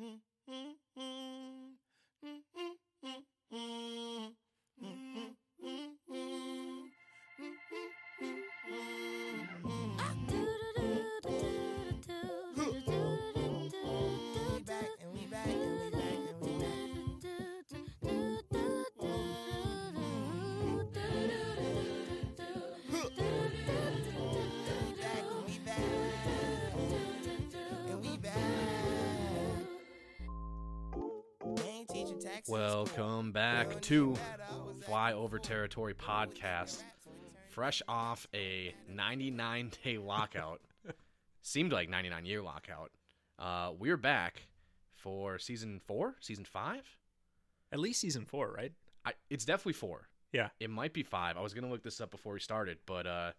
Hmm. Welcome back to Fly Over Territory podcast. Fresh off a 99 day lockout, seemed like 99 year lockout. Uh, we're back for season four, season five. At least season four, right? I, it's definitely four. Yeah. It might be five. I was gonna look this up before we started, but uh,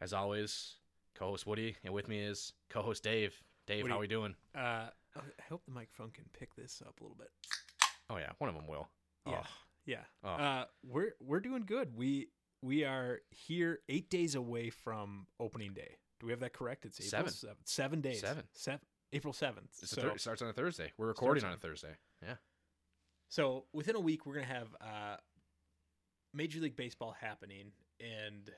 as always, co-host Woody, and with me is co-host Dave. Dave, Woody. how are we doing? Uh, I hope the microphone can pick this up a little bit. Oh yeah, one of them will. Yeah. Oh, Yeah. Oh. Uh, we're we're doing good. We we are here eight days away from opening day. Do we have that correct? It's April Seven. seventh. Seven days. Seven. Seven. April seventh. So, thir- it starts on a Thursday. We're recording Starts on a Thursday. Yeah. so within a week, we're gonna have uh, Major League Baseball happening, and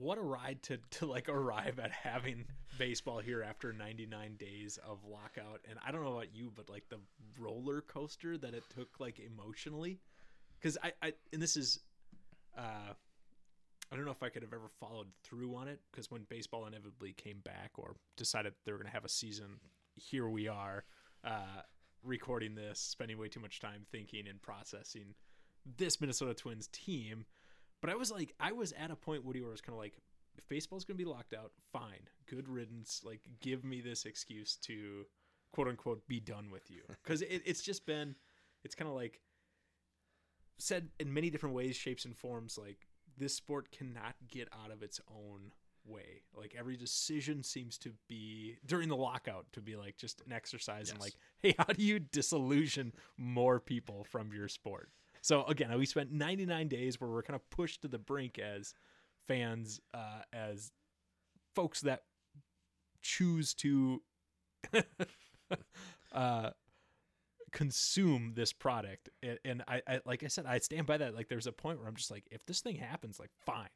what a ride to to like arrive at having baseball here after 99 days of lockout. And i don't know about you but like the roller coaster that it took like emotionally. Because I, I and this is uh i don't know if i could have ever followed through on it because when baseball inevitably came back or decided they were going to have a season here we are uh recording this spending way too much time thinking and processing this minnesota twins team but I was like, I was at a point, Woody, where I was kind of like, if baseball's going to be locked out, fine, good riddance. Like, give me this excuse to quote unquote be done with you. Because it, it's just been, it's kind of like said in many different ways, shapes, and forms. Like, this sport cannot get out of its own way. Like, every decision seems to be during the lockout to be like just an exercise in Yes. like, hey, how do you disillusion more people from your sport? So again, we spent 99 days where we're kind of pushed to the brink as fans, uh, as folks that choose to uh, consume this product. And, I, I, like I said, I stand by that. Like, there's a point where I'm just like, if this thing happens, like, fine,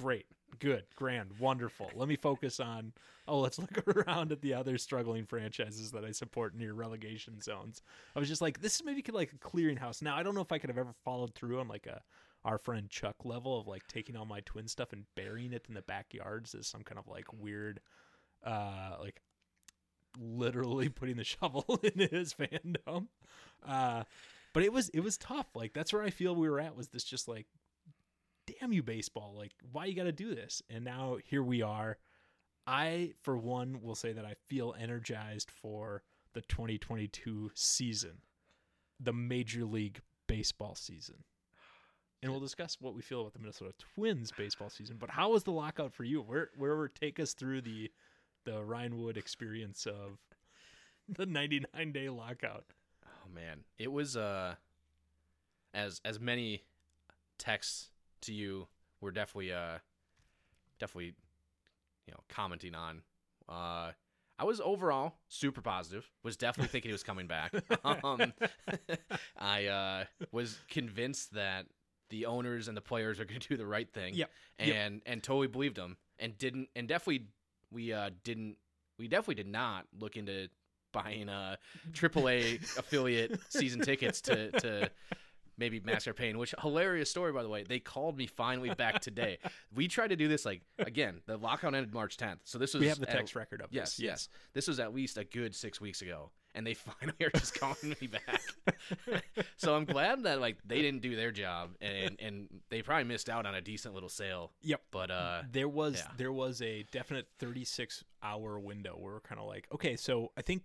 great, good, grand, wonderful. Let me focus on. Oh, let's look around at the other struggling franchises that I support near relegation zones. I was just like, this is maybe like a clearinghouse. Now, I don't know if I could have ever followed through on like a our friend Chuck level of like taking all my twin stuff and burying it in the backyards as some kind of like weird, uh, like literally putting the shovel in his fandom. Uh, but it was it was tough. Like that's where I feel we were at. Was this just like, damn you baseball? Like why you got to do this? And now here we are. I for one will say that I feel energized for the 2022 season, the Major League Baseball season. And we'll discuss what we feel about the Minnesota Twins baseball season. But how was the lockout for you? Where where take us through the the Ryan Wood experience of the 99 day lockout. Oh man, it was uh, as as many texts to you We're definitely uh, definitely, you know, commenting on. Uh, I was overall super positive. Was definitely thinking he was coming back. um, I uh, was convinced that the owners and the players are going to do the right thing. Yep. Yep. And and totally believed them and didn't and definitely we uh didn't we definitely did not look into buying uh AAA affiliate season tickets to to maybe Master Pain, which hilarious story by the way. They called me finally back today. We tried to do this like again, the lockout ended March 10th. So this was We have the at- text record of Yes, this. yes. This was at least a good 6 weeks ago and they finally are just calling me back. so I'm glad that like they didn't do their job and and they probably missed out on a decent little sale. Yep. But uh There was Yeah. there was a definite 36 hour window where we're kind of like, okay, so I think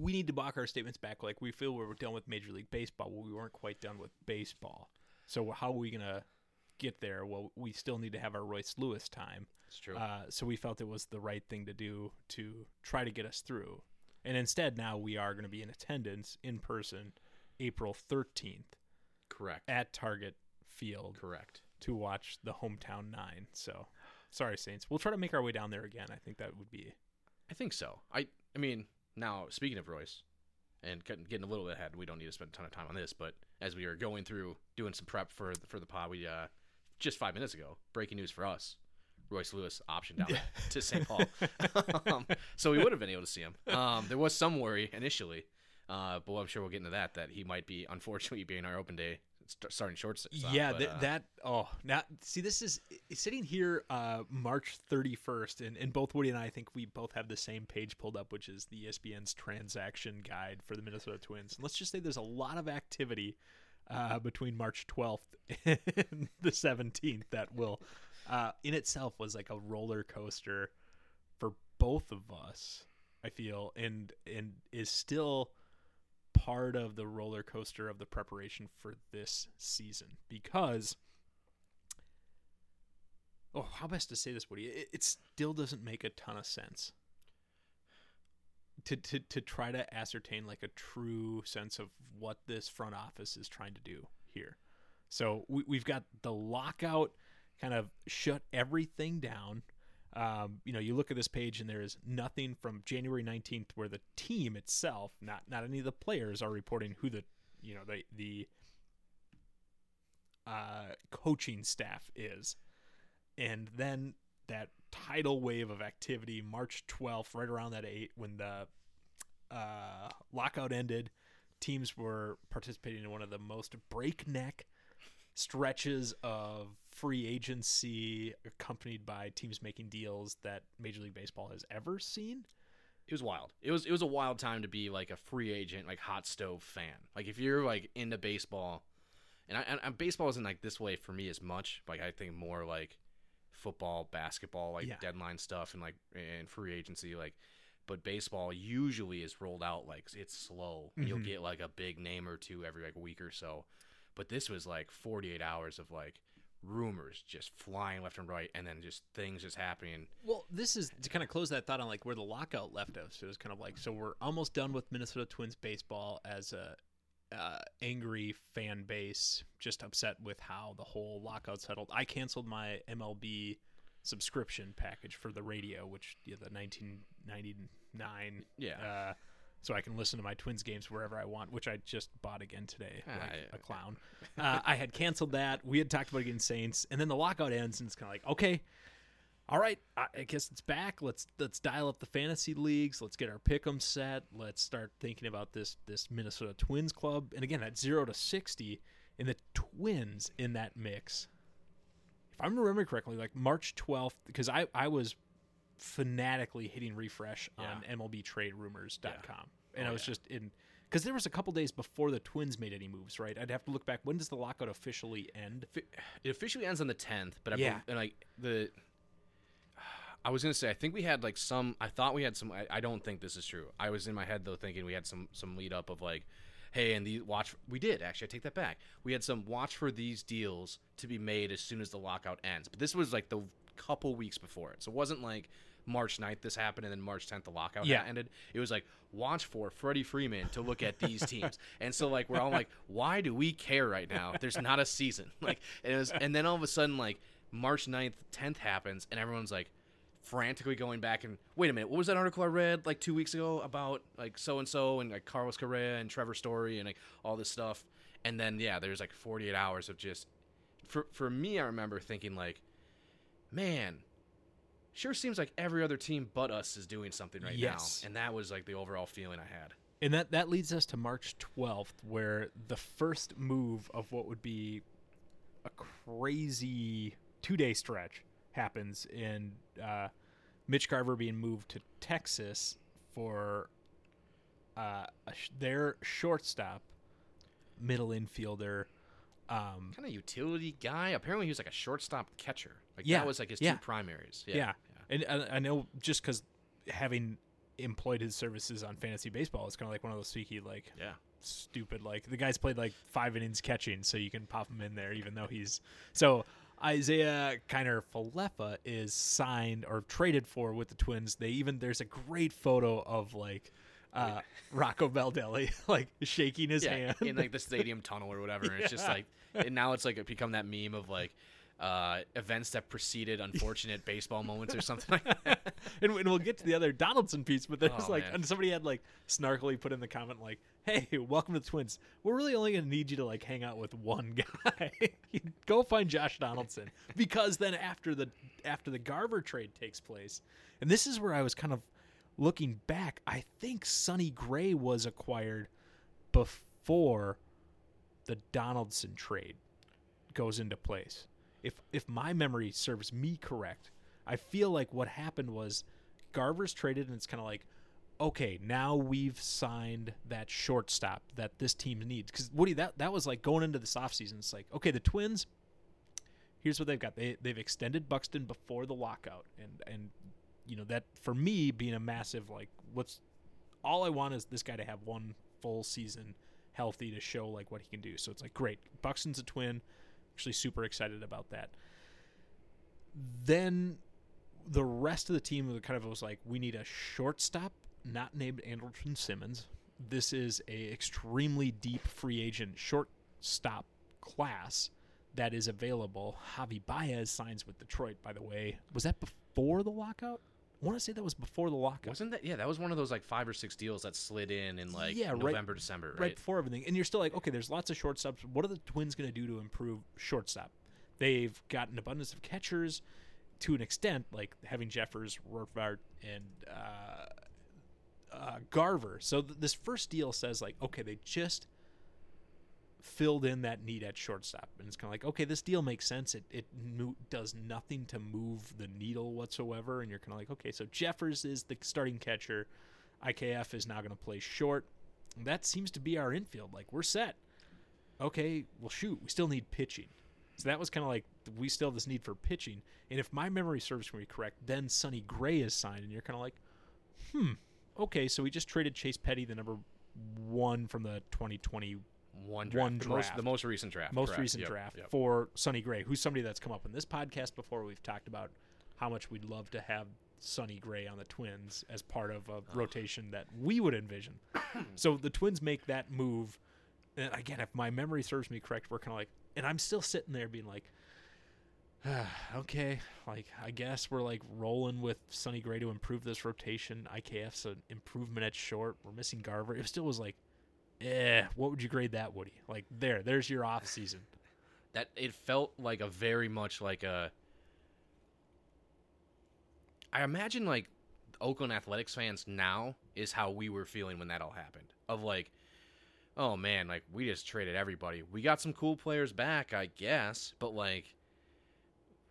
we need to block our statements back. Like we feel we're done with Major League Baseball, well, we weren't quite done with baseball. So how are we gonna get there? Well, we still need to have our Royce Lewis time. it's true. Uh, so we felt it was the right thing to do to try to get us through. And instead, now we are going to be in attendance in person April 13th Correct. at Target Field Correct. to watch the hometown nine. So sorry, Saints. We'll try to make our way down there again. I think that would be I think so. I I mean, now speaking of Royce, and getting getting a little bit ahead, we don't need to spend a ton of time on this, but as we are going through doing some prep for for the pod, we uh just five minutes ago, breaking news for us. Royce Lewis optioned out to St. Paul, um, so we would have been able to see him. Um, there was some worry initially, uh, but I'm sure we'll get into that. That he might be, unfortunately, being our open day starting short. stop, yeah, but, that, uh, that oh, now see, this is sitting here, uh, March thirty first, and and both Woody and I, I think we both have the same page pulled up, which is the ESPN's transaction guide for the Minnesota Twins. And let's just say there's a lot of activity uh, between March twelfth and the seventeenth that will, uh, in itself, was like a roller coaster for both of us. I feel, and and is still part of the roller coaster of the preparation for this season because oh how best to say this woody? It, it still doesn't make a ton of sense to, to to try to ascertain like a true sense of what this front office is trying to do here. So we, we've got the lockout kind of shut everything down um, you know, you look at this page and there is nothing from January 19th where the team itself, not not any of the players, are reporting who the you know the the uh, coaching staff is, and then that tidal wave of activity, March 12th, right around that eight when the uh, lockout ended, teams were participating in one of the most breakneck stretches of free agency accompanied by teams making deals that Major League Baseball has ever seen. it was wild. It was it was a wild time to be like a free agent, like hot stove fan. Like if you're like into baseball, and I, and, baseball isn't like this way for me as much. Like I think more like football, basketball, like Yeah. deadline stuff, and like and free agency, like. But baseball usually is rolled out like it's slow. You'll Mhm. get like a big name or two every like week or so. But this was like 48 hours of like rumors just flying left and right, and then just things just happening. Well, this is to kind of close that thought on like where the lockout left us. It was kind of like so we're almost done with Minnesota Twins baseball as a uh, angry fan base, just upset with how the whole lockout settled. I canceled my MLB subscription package for the radio, which yeah, the 1999 Yeah. uh, so I can listen to my Twins games wherever I want, which I just bought again today, Ah, like yeah. a clown. Uh, I had canceled that. We had talked about getting Saints, and then the lockout ends, and it's kind of like, okay, all right, I I guess it's back. Let's let's dial up the fantasy leagues. Let's get our pick'em set. Let's start thinking about this this Minnesota Twins club. And again, that zero to sixty, and the Twins in that mix. If I'm remembering correctly, like March twelfth, because I I was fanatically hitting refresh on MLBTradeRumors.com, and Oh, I was yeah. just in because there was a couple days before the Twins made any moves. Right, I'd have to look back. When does the lockout officially end? It officially ends on the 10th, but I Yeah. bel- and like the I was gonna say I think we had like some I thought we had some I, I don't think this is true. I was in my head though thinking we had some some lead up of like hey and the watch we did actually I take that back. We had some watch for these deals to be made as soon as the lockout ends. But this was like the couple weeks before it. So it wasn't like March 9th this happened and then March 10th the lockout Yeah. ended. It was like watch for Freddie Freeman to look at these teams. and so like we're all like why do we care right now? There's not a season. Like and it was and then all of a sudden like March 9th 10th happens and everyone's like frantically going back and wait a minute, what was that article I read like two weeks ago about like so and so and like Carlos Correa and Trevor Story and like all this stuff, and then yeah, there's like 48 hours of just for for me, I remember thinking like, man, sure seems like every other team but us is doing something right Yes. now, and that was like the overall feeling I had. And that that leads us to March 12th, where the first move of what would be a crazy two day stretch happens in uh, Mitch Garver being moved to Texas for uh, a sh- their shortstop, middle infielder. Um, Kind of utility guy. Apparently, he was like a shortstop catcher. Like Yeah, that was like his yeah. two primaries. yeah. Yeah. And I, I know just because having employed his services on fantasy baseball, it's kind of like one of those sneaky, like, Yeah. stupid. Like the guy's played like five innings catching, so you can pop him in there, even though he's so. Isiah Kiner Falefa is signed or traded for with the Twins. They even there's a great photo of like uh, Rocco Baldelli like shaking his yeah, hand. in like the stadium tunnel or whatever. And it's just like, and now it's like it become that meme of like, uh, events that preceded unfortunate baseball moments or something like that. and, and we'll get to the other Donaldson piece, but there's Oh, like, man. and somebody had like snarkily put in the comment like, "Hey, welcome to the Twins. We're really only gonna need you to like hang out with one guy. Go find Josh Donaldson because then after the after the Garver trade takes place, and this is where I was kind of looking back. I think Sonny Gray was acquired before the Donaldson trade goes into place. If if my memory serves me correct, I feel like what happened was Garver's traded and it's kind of like okay, now we've signed that shortstop that this team needs cuz Woody that that was like going into this offseason it's like okay, the Twins here's what they've got. They they've extended Buxton before the lockout and and you know that for me being a massive like what's all I want is this guy to have one full season healthy to show like what he can do. So it's like great. Buxton's a twin. Actually super excited about that. Then the rest of the team kind of was like we need a shortstop not named Andrelton Simmons. This is a extremely deep free agent shortstop class that is available. Javi Baez signs with Detroit by the way. Was that before the lockout? I want to say that was before the lockout. Wasn't that? Yeah, that was one of those like five or six deals that slid in in like Yeah, right- November, December, right? right before everything. And you're still like, okay, there's lots of shortstops. What are the Twins going to do to improve shortstop? They've got an abundance of catchers to an extent, like having Jeffers, Rortvedt, and uh, uh, Garver. So th- this first deal says like, okay, they just filled in that need at shortstop, and it's kind of like, okay, this deal makes sense. It it mo- does nothing to move the needle whatsoever, and you're kind of like, okay, so Jeffers is the starting catcher. IKF is now going to play short. That seems to be our infield. Like we're set. Okay, well shoot, we still need pitching. So that was kind of like we still have this need for pitching. And if my memory serves me correct, then Sonny Gray is signed, and you're kind of like, hmm, okay. So we just traded Chase Petty, the number one from the 2020 One draft, One the most the most recent draft, most correct. recent Yep, draft yep. for Sonny Gray, who's somebody that's come up in this podcast before. We've talked about how much we'd love to have Sonny Gray on the Twins as part of a rotation that we would envision. so the Twins make that move. And again, if my memory serves me correct, we're kind of like, and I'm still sitting there being like, okay, like I guess we're like rolling with Sonny Gray to improve this rotation. IKF's an improvement at short. We're missing Garver. It still was like, eh, what would you grade that, Woody? Like there, there's your off season. that it felt like a very much like a I imagine like Oakland Athletics fans now is how we were feeling when that all happened. Of like, oh man, like we just traded everybody. We got some cool players back, I guess, but like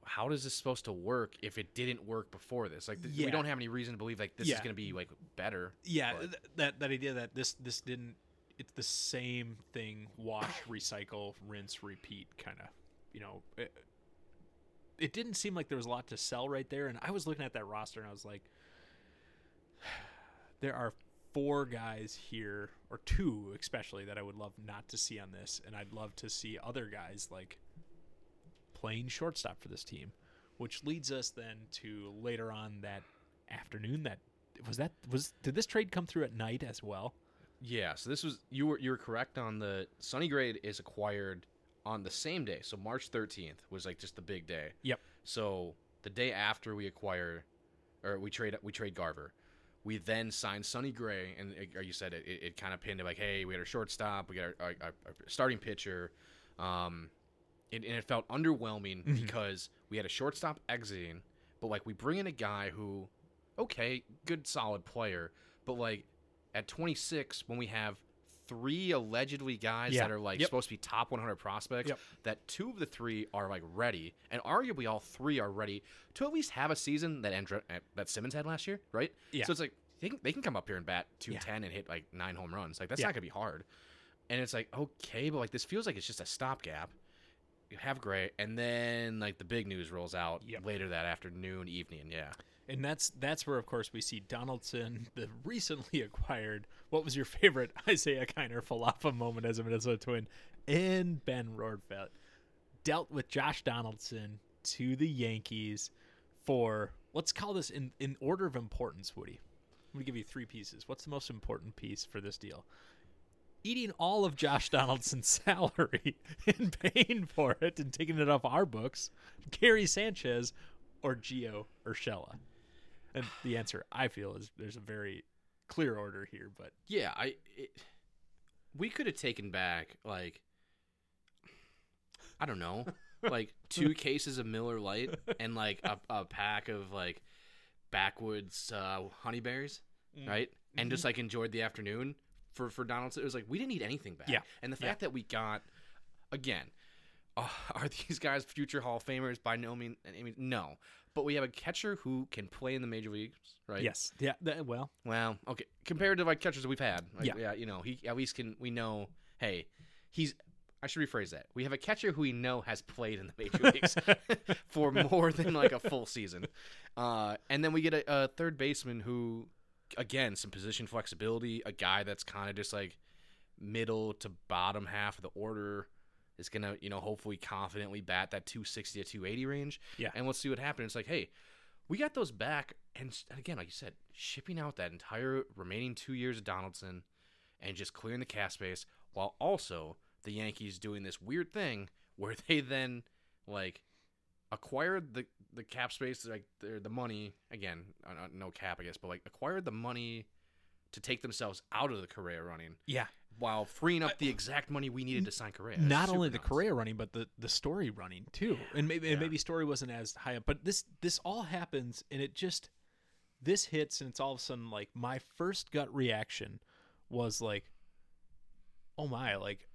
how is this supposed to work if it didn't work before this? Like th- Yeah. we don't have any reason to believe like this is going to be like better. Yeah, th- that that idea that this this didn't it's the same thing wash recycle rinse repeat kind of you know it, it didn't seem like there was a lot to sell right there and I was looking at that roster and I was like there are four guys here or two especially that I would love not to see on this and I'd love to see other guys like playing shortstop for this team which leads us then to later on that afternoon that was that was did this trade come through at night as well Yeah, so this was you were you were correct on the Sunny Grade is acquired on the same day. So March 13th was like just the big day. Yep. So the day after we acquire or we trade we trade Garver. We then signed Sonny Gray, and it, or you said it, it, it kind of pinned it like, hey, we had our shortstop, we got our, our, our, starting pitcher, um, it, and it felt underwhelming Mhm. because we had a shortstop exiting, but like we bring in a guy who, okay, good solid player, but like at 26 when we have three allegedly guys Yeah. that are like Yep. supposed to be top 100 prospects Yep. that two of the three are like ready and arguably all three are ready to at least have a season that Andre- uh, that Simmons had last year right Yeah. so it's like they can, they can come up here and bat 210 and hit like nine home runs like that's Yeah. not gonna be hard and it's like okay but like this feels like it's just a stopgap you have Gray and then like the big news rolls out Yep. later that afternoon evening yeah and that's that's where of course we see Donaldson the recently acquired what was your favorite Isiah Kiner Falefa moment as a Minnesota Twin? And Ben Rortvedt dealt with Josh Donaldson to the Yankees for let's call this in in order of importance Woody. I'm to give you three pieces. What's the most important piece for this deal? Eating all of Josh Donaldson's salary and paying for it and taking it off our books, Gary Sanchez or Gio Urshela? And the answer I feel is there's a very clear order here, but Yeah, I. It, we could have taken back like I don't know, like two cases of Miller Light and like a, a pack of like backwoods uh, honey berries, right? And just like enjoyed the afternoon for for Donaldson. It was like we didn't need anything back. Yeah. And the Yeah. fact that we got again, uh, are these guys future Hall of Famers? By no means. I mean, no. But we have a catcher who can play in the major leagues, right? yes, yeah, well, Well, okay. Compared to like catchers that we've had, like, Yeah. yeah, you know, he at least can we know. Hey, he's. I should rephrase that. We have a catcher who we know has played in the major leagues for more than like a full season, uh, and then we get a, a third baseman who, again, some position flexibility. A guy that's kind of just like middle to bottom half of the order is gonna, you know, hopefully confidently bat that 260 to 280 range. Yeah. And let's see what happens. It's like, hey, we got those back, and and again, like you said, shipping out that entire remaining two years of Donaldson, and just clearing the cap space, while also the Yankees doing this weird thing where they then like acquired the the cap space, like the the money again, uh, uh, no cap, I guess, but like acquired the money to take themselves out of the Correa running yeah. While freeing up the exact money we needed to sign Correa. Not only the. Correa running, but the the story running too. And maybe and maybe story wasn't as high up, but this this all happens, and it just this hits, and it's all of a sudden like my first gut reaction was like, oh my, like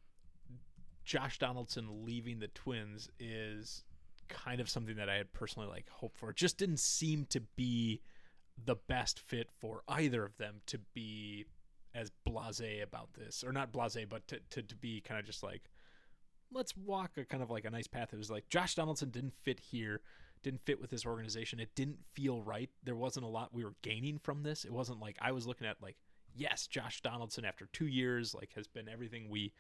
Josh Donaldson leaving the Twins is kind of something that I had personally like hoped for. It just didn't seem to be the best fit for either of them to be as blasé about this, or not blasé, but to, to, to be kind of just like, let's walk a kind of like a nice path. It was like Josh Donaldson didn't fit here, didn't fit with this organization. It didn't feel right. There wasn't a lot we were gaining from this. It wasn't like I was looking at like, yes, Josh Donaldson after two years like has been everything we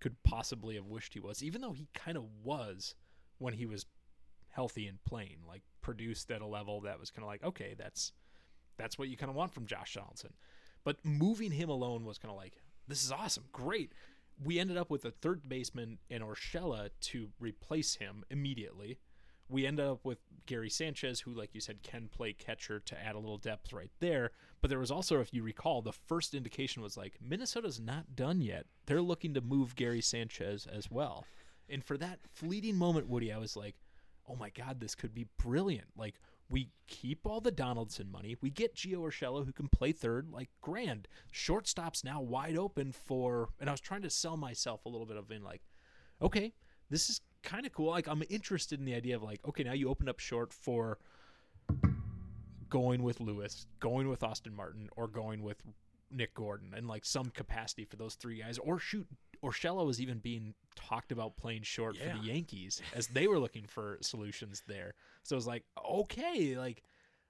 could possibly have wished he was, even though he kind of was when he was healthy and playing, like produced at a level that was kind of like, okay, that's that's what you kind of want from Josh Donaldson. But moving him alone was kind of like, this is awesome, great. We ended up with a third baseman in Urshela to replace him immediately. We ended up with Gary Sanchez, who, like you said, can play catcher to add a little depth right there. But there was also, if you recall, the first indication was like Minnesota's not done yet. They're looking to move Gary Sanchez as well. And for that fleeting moment, Woody, I was like, oh my God, this could be brilliant. Like, we keep all the Donaldson money. We get Gio Urshela, who can play third, like grand. Shortstop's now wide open for, and I was trying to sell myself a little bit of being like, okay, this is kind of cool. Like, I'm interested in the idea of like, okay, now you open up short for going with Lewis, going with Austin Martin, or going with Nick Gordon, and like some capacity for those three guys. Or shoot, Urshela was even being talked about playing short for the Yankees as they were looking for solutions there. So it was like, okay, like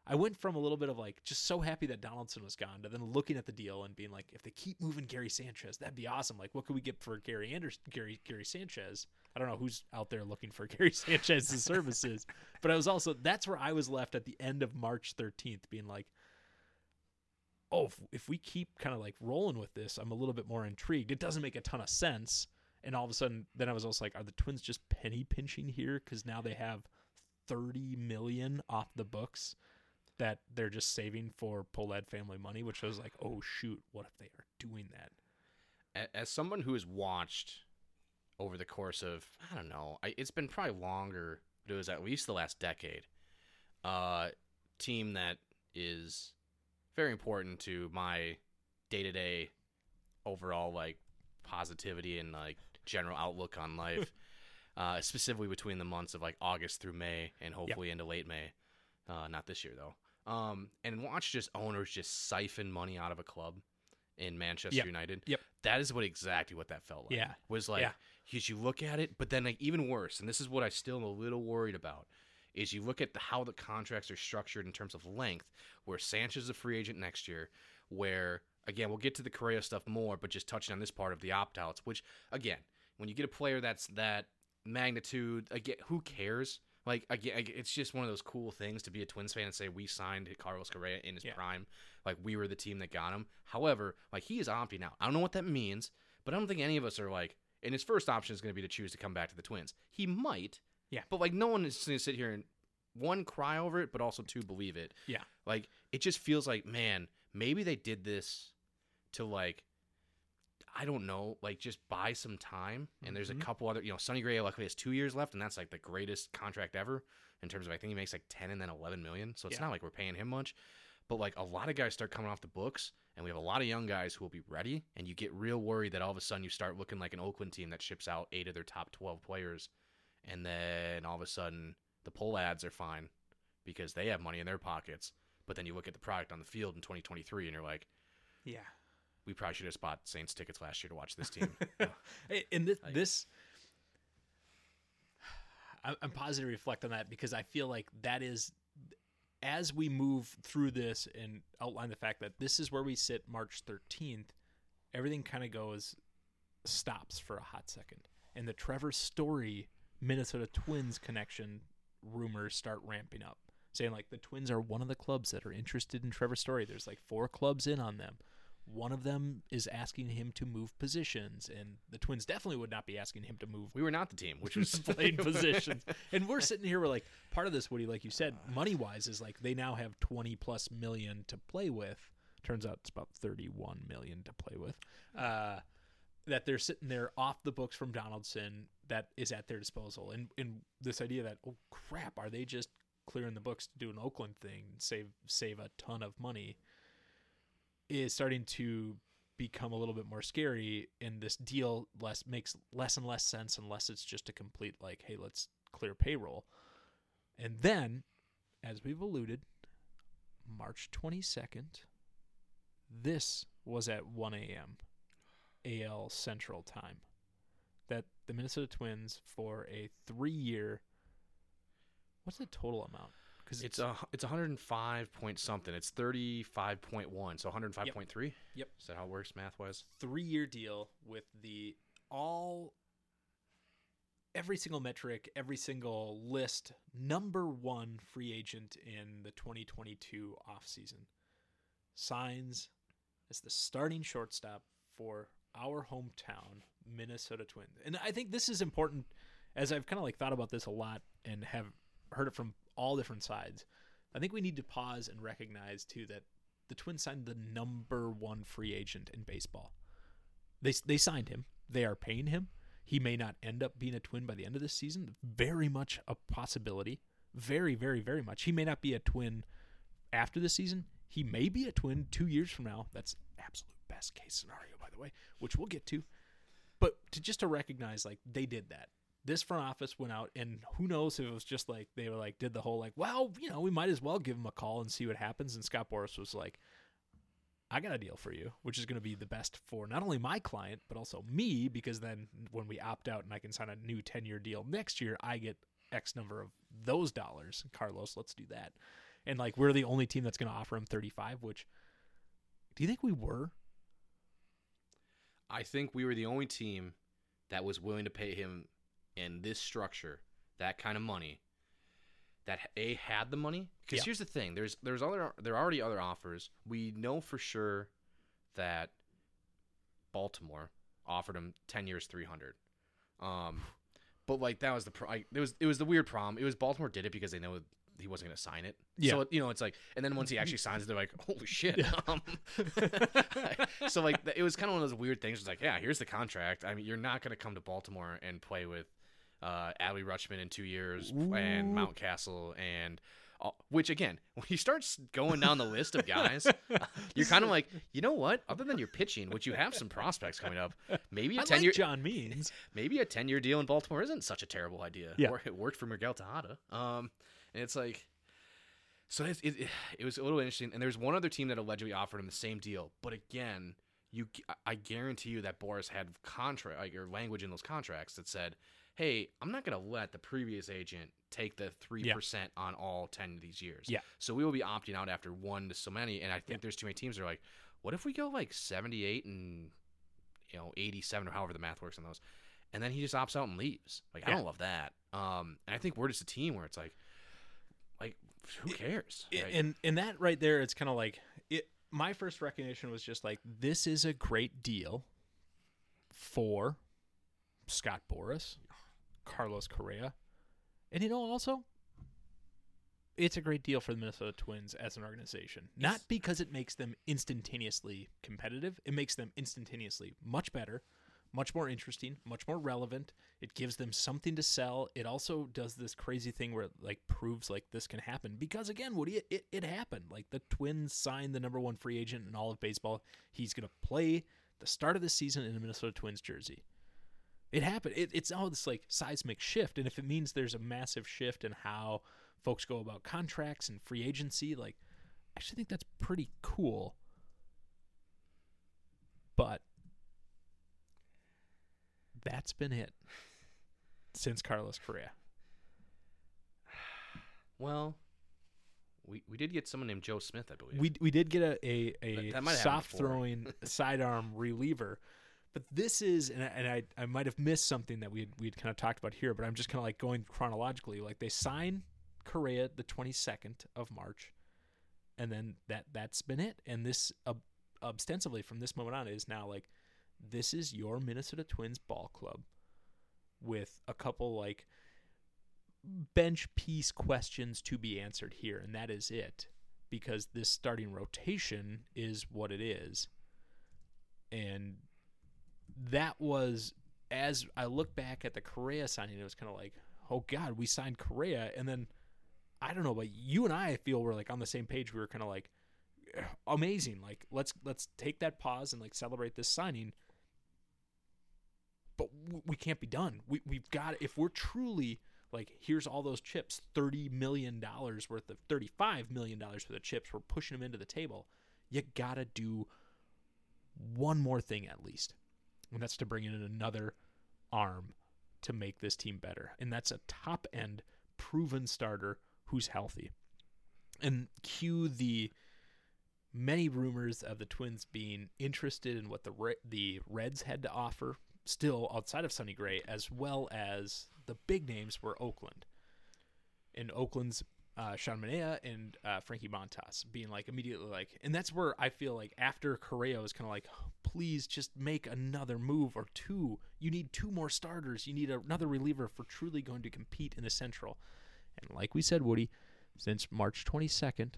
I went from a little bit of like just so happy that Donaldson was gone to then looking at the deal and being like, if they keep moving Gary Sanchez, that'd be awesome. Like, what could we get for Gary Anderson, Gary Gary Sanchez? I don't know who's out there looking for Gary Sanchez's services, but I was also that's where I was left at the end of March 13th, being like, oh, if, if we keep kind of like rolling with this, I'm a little bit more intrigued. It doesn't make a ton of sense. And all of a sudden, then I was also like, are the Twins just penny pinching here? Because now they have 30 million off the books that they're just saving for Pohlad family money, which I was like, oh, shoot, what if they are doing that? As someone who has watched over the course of I don't know, it's been probably longer, but it was at least the last decade. Uh, team that is very important to my day to day overall like positivity and like general outlook on life. uh, specifically between the months of like August through May and hopefully into late May. Uh, not this year though. Um, and watch just owners just siphon money out of a club in Manchester Yep. United. Yep. That is what exactly what that felt like. Yeah. Was like Yeah. because you look at it, but then like even worse, and this is what I still am a little worried about, is you look at the, how the contracts are structured in terms of length, where Sanchez is a free agent next year, where again we'll get to the Correa stuff more, but just touching on this part of the opt outs, which again, when you get a player that's that magnitude, again, who cares? Like again, it's just one of those cool things to be a Twins fan and say we signed Carlos Correa in his Yeah. prime, like we were the team that got him. However, like he is opting out. I don't know what that means, but But I don't think any of us are like. And his first option is going to be to choose to come back to the Twins. He might. Yeah. But like, no one is going to sit here and one cry over it, but also two believe it. Yeah. Like it just feels like, man, maybe they did this to like. I don't know, like just buy some time. And there's a Mhm. couple other, you know, Sonny Gray luckily has two years left, and that's like the greatest contract ever in terms of I think he makes like ten and then eleven million. So it's Yeah. not like we're paying him much. But like a lot of guys start coming off the books, and we have a lot of young guys who will be ready. And you get real worried that all of a sudden you start looking like an Oakland team that ships out eight of their top twelve players, and then all of a sudden the Pohlads are fine because they have money in their pockets. But then you look at the product on the field in 2023, and you're like, Yeah. we probably should have bought Saints tickets last year to watch this team. And this, Like- this I'm positive to reflect on that because I feel like that is as we move through this and outline the fact that this is where we sit March 13th, everything kind of goes stops for a hot second. And the Trevor Story Minnesota Twins connection rumors start ramping up, saying like the Twins are one of the clubs that are interested in Trevor Story. There's like four clubs in on them. One of them is asking him to move positions, and the Twins definitely would not be asking him to move we were not the team, which was playing positions. And we're sitting here, we're like, part of this, Woody, like you said, money wise, is like they now have 20 plus million to play with. Turns out it's about 31 million to play with. Uh, that they're sitting there off the books from Donaldson that is at their disposal. And, and this idea that, oh crap, are they just clearing the books to do an Oakland thing and save, save a ton of money is starting to become a little bit more scary. And this deal less makes less and less sense unless it's just a complete like hey let's clear payroll. And then as we've alluded march 22nd this was at 1 a.m al central time that the minnesota twins for a three year what's the total amount because It's a it's 105 point something. It's 35.1, so 105.3. Yep. Is that how it works math wise? three year deal with the all every single metric, every single list, number one free agent in the 2022 offseason. Signs as the starting shortstop for our hometown Minnesota Twins. And I think this is important as I've kind of like thought about this a lot and have heard it from all different sides. I think we need to pause and recognize too that the Twins signed the number one free agent in baseball. They they signed him. They are paying him. He may not end up being a Twin by the end of this season. Very much a possibility. Very very very much. He may not be a Twin after the season. He may be a Twin two years from now. That's absolute best case scenario, by the way, which we'll get to. But to just to recognize like they did that. This front office went out, and who knows if it was just like they were like did the whole like, well, you know, we might as well give him a call and see what happens. And Scott Boras was like, I got a deal for you, which is going to be the best for not only my client, but also me, because then when we opt out and I can sign a new 10 year deal next year, I get X number of those dollars. Carlos, let's do that. And like, we're the only team that's going to offer him 35, which do you think we were? I think we were the only team that was willing to pay him in this structure that kind of money. That a had the money because Yeah. here's the thing: there's there's other there are already other offers. We know for sure that Baltimore offered him ten years, three hundred. Um, but like that was the pro- I, it was it was the weird problem. It was Baltimore did it because they know he wasn't going to sign it. Yeah. So you know it's like, and then once he actually signs it, they're like, holy shit. Yeah. Um, so like it was kind of one of those weird things. It's like, yeah, here's the contract. I mean, you're not going to come to Baltimore and play with uh, Adley Rutschman in two years and Ooh. Mountcastle and. Which again, when you start going down the list of guys, you're kind of like, you know what? Other than your pitching, which you have some prospects coming up, maybe a I ten like year John Means. maybe a 10 year deal in Baltimore isn't such a terrible idea. Yeah. Or it worked for Miguel Tejada. Um, and it's like, so it, it, it was a little interesting. And there's one other team that allegedly offered him the same deal. But again, you, I guarantee you that Boras had contract like, or language in those contracts that said, hey, I'm not going to let the previous agent take the 3% on all 10 of these years. Yeah. So we will be opting out after one to so many. And I think Yeah. there's too many teams that are like, what if we go like 78 and you know 87 or however the math works on those and then he just opts out and leaves like i don't love that um and i think we're just a team where it's like who cares I- Like, and and that right there it's kind of like it my first recognition was just like this is a great deal for Scott Boras, Carlos Correa, and you know also it's a great deal for the Minnesota Twins as an organization. Not because it makes them instantaneously competitive, it makes them instantaneously much better, much more interesting, much more relevant. It gives them something to sell. It also does this crazy thing where it like proves like this can happen because again, Woody, it, it, it happened. Like the Twins signed the number one free agent in all of baseball. He's gonna play the start of the season in a Minnesota Twins jersey. It happened. It, it's all this like seismic shift, and if it means there's a massive shift in how folks go about contracts and free agency, like I actually think that's pretty cool. But that's been it since Carlos Correa. Well, we we did get someone named Joe Smith, I believe. We we did get a a, a That- that might have happened soft throwing sidearm reliever, but this is and I, and I I might have missed something that we had, we had kind of talked about here, but I'm just kind of like going chronologically. Like they sign Correa the 22nd of March, and then that that's been it. And this uh, ostensibly from this moment on is now like this is your Minnesota Twins ball club with a couple like bench piece questions to be answered here, and that is it because this starting rotation is what it is. And that was, as I look back at the Correa signing, it was kind of like, oh God, we signed Correa. And then I don't know, but you and I feel we're like on the same page. We were kind of like, amazing. Like let's let's take that pause and like celebrate this signing. But we can't be done. We we've got if we're truly like here's all those chips, thirty million dollars worth of thirty-five million dollars worth of chips. We're pushing them into the table. You gotta do one more thing at least, and that's to bring in another arm to make this team better, and that's a top end proven starter who's healthy. And cue the many rumors of the Twins being interested in what the the Reds had to offer, still outside of Sonny Gray, as well as the big names were Oakland. And Oakland's uh, Sean Manaea and uh, Frankie Montas being like immediately like, and that's where I feel like after Correa was kind of like, please just make another move or two. You need two more starters. You need another reliever for truly going to compete in the Central. And like we said, Woody, since March 22nd,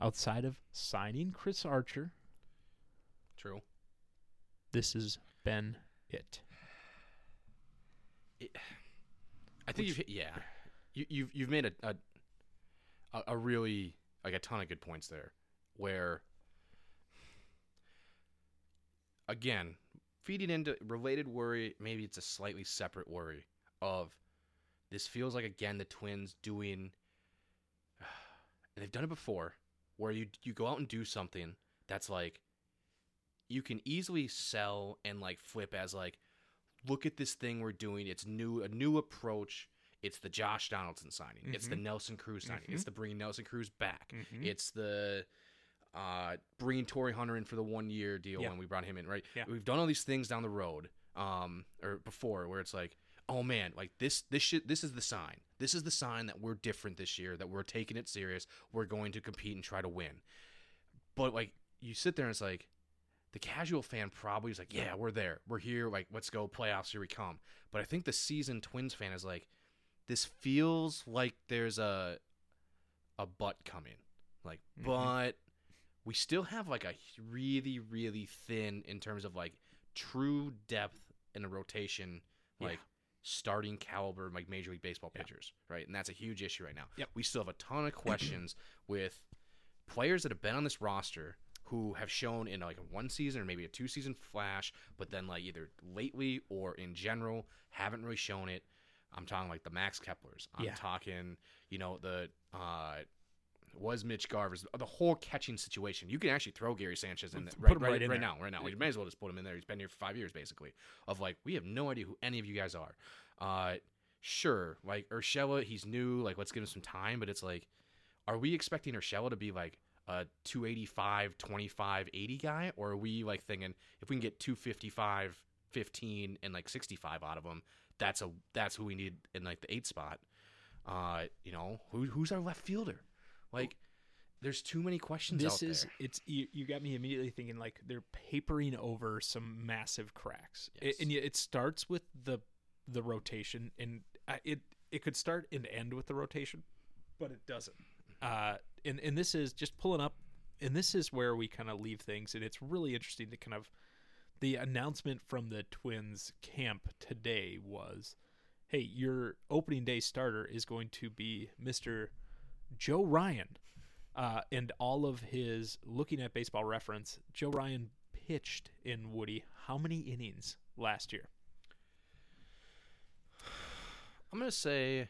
outside of signing Chris Archer, True. this has been it. I think you've hit, yeah, you, you've you've made a, a a a really like a ton of good points there, where again feeding into related worry, maybe it's a slightly separate worry of this feels like again the Twins doing, and they've done it before, where you you go out and do something that's like you can easily sell and like flip as like look at this thing we're doing. It's new, a new approach. It's the Josh Donaldson signing. It's the Nelson Cruz signing. It's the bringing Nelson Cruz back. It's the uh, bringing Torii Hunter in for the one year deal Yeah. when we brought him in. Right. Yeah. We've done all these things down the road, um, or before, where it's like, oh man, like this, this shit, this is the sign. This is the sign that we're different this year. That we're taking it serious. We're going to compete and try to win. But like, you sit there and it's like, the casual fan probably is like, yeah, we're there. We're here. Like, let's go playoffs. Here we come. But I think the seasoned Twins fan is like, this feels like there's a a butt coming. Like, Mhm. but we still have like a really, really thin in terms of like true depth in a rotation, Yeah. like starting caliber, like Major League Baseball Yeah. pitchers, right? And that's a huge issue right now. Yep. We still have a ton of questions with players that have been on this roster who have shown in like a one season or maybe a two season flash, but then like either lately or in general haven't really shown it. I'm talking like the Max Keplers. I'm Yeah. talking, you know, the uh was Mitch Garver's the whole catching situation. You can actually throw Gary Sanchez in there right, right, right in right now, right now. You may as well just put him in there. He's been here for five years basically. Of like, we have no idea who any of you guys are. Uh sure, like Urshela, he's new, like let's give him some time, but it's like, are we expecting Urshela to be like a 285, 25, 80 guy? Or are we like thinking if we can get 255, 15, and like 65 out of them that's a that's who we need in like the eight spot. Uh, you know, who who's our left fielder? Like there's too many questions this is there. it's you, you got me immediately thinking like they're papering over some massive cracks Yes. and yet it starts with the the rotation and it it could start and end with the rotation but it doesn't uh and and this is just pulling up and this is where we kind of leave things and it's really interesting to kind of the announcement from the twins camp today was hey your opening day starter is going to be mr joe ryan uh, and all of his looking at baseball reference, Joe Ryan pitched in Woody how many innings last year? I'm gonna say,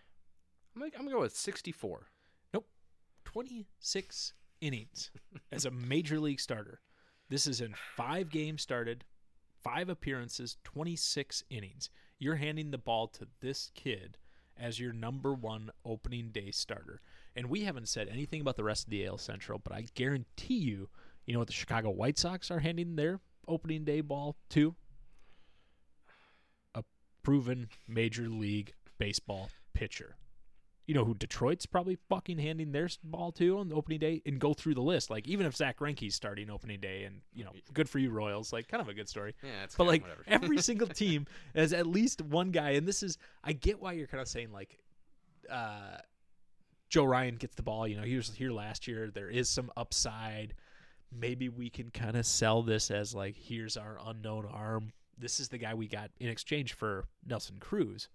I'm gonna, I'm gonna go with 64. 26 innings as a major league starter. This is in five games started, five appearances, 26 innings. You're handing the ball to this kid as your number one opening day starter. And we haven't said anything about the rest of the AL Central, but I guarantee you, you know what the Chicago White Sox are handing their opening day ball to? A proven major league baseball pitcher. You know who Detroit's probably fucking handing their ball to on the opening day and go through the list. Like even if Zach Greinke's starting opening day, and you know, good for you Royals. Like kind of a good story. Yeah, it's But like every single team has at least one guy, and this is I get why you're kind of saying like, uh, Joe Ryan gets the ball. You know, he was here last year. There is some upside. Maybe we can kind of sell this as like, here's our unknown arm. This is the guy we got in exchange for Nelson Cruz.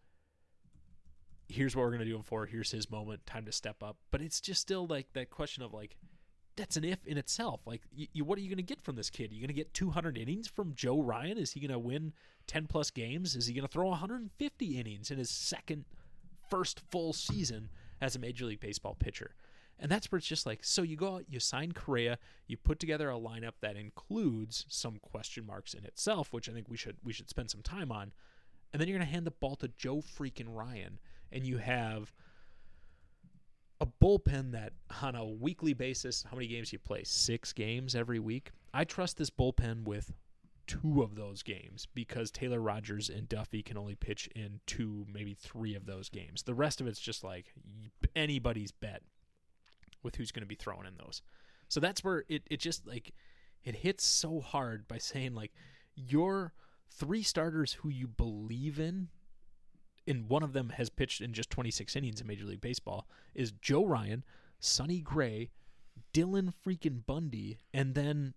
Here's what we're gonna do him for. Here's his moment. Time to step up. But it's just still like that question of like, that's an if in itself. Like, you, what are you going to get from this kid? Are you going to get 200 innings from Joe Ryan? Is he going to win 10 plus games? Is he going to throw 150 innings in his second, first full season as a Major League Baseball pitcher? And that's where it's just like, so you go out, you sign Correa, you put together a lineup that includes some question marks in itself, which I think we should we should spend some time on, and then you're going to hand the ball to Joe freaking Ryan, and you have a bullpen that on a weekly basis, how many games you play? Six games every week. I trust this bullpen with two of those games because Taylor Rogers and Duffy can only pitch in two, maybe three of those games. The rest of it's just like anybody's bet with who's going to be throwing in those. So that's where it, it just like it hits so hard by saying like your three starters who you believe in and one of them has pitched in just 26 innings in Major League Baseball, is Joe Ryan, Sonny Gray, Dylan freaking Bundy, and then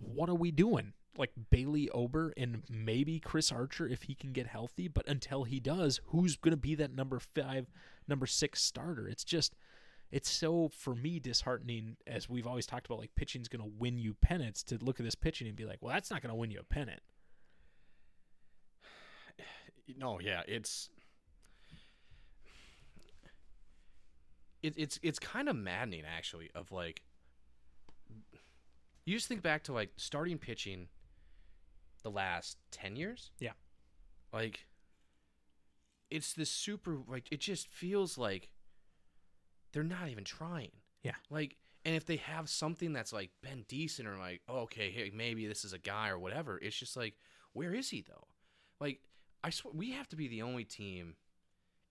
what are we doing? Like Bailey Ober and maybe Chris Archer if he can get healthy, but until he does, who's going to be that number five, number six starter? It's just, it's so for me disheartening as we've always talked about. Like pitching's going to win you pennants. To look at this pitching and be like, well, that's not going to win you a pennant. No, yeah, it's it, it's it's kind of maddening actually. Of like, you just think back to like starting pitching the last ten years. Yeah. like it's this super like it just feels like they're not even trying. Yeah. like and if they have something that's like been decent or like oh, okay hey maybe this is a guy or whatever it's just like where is he though like i swear we have to be the only team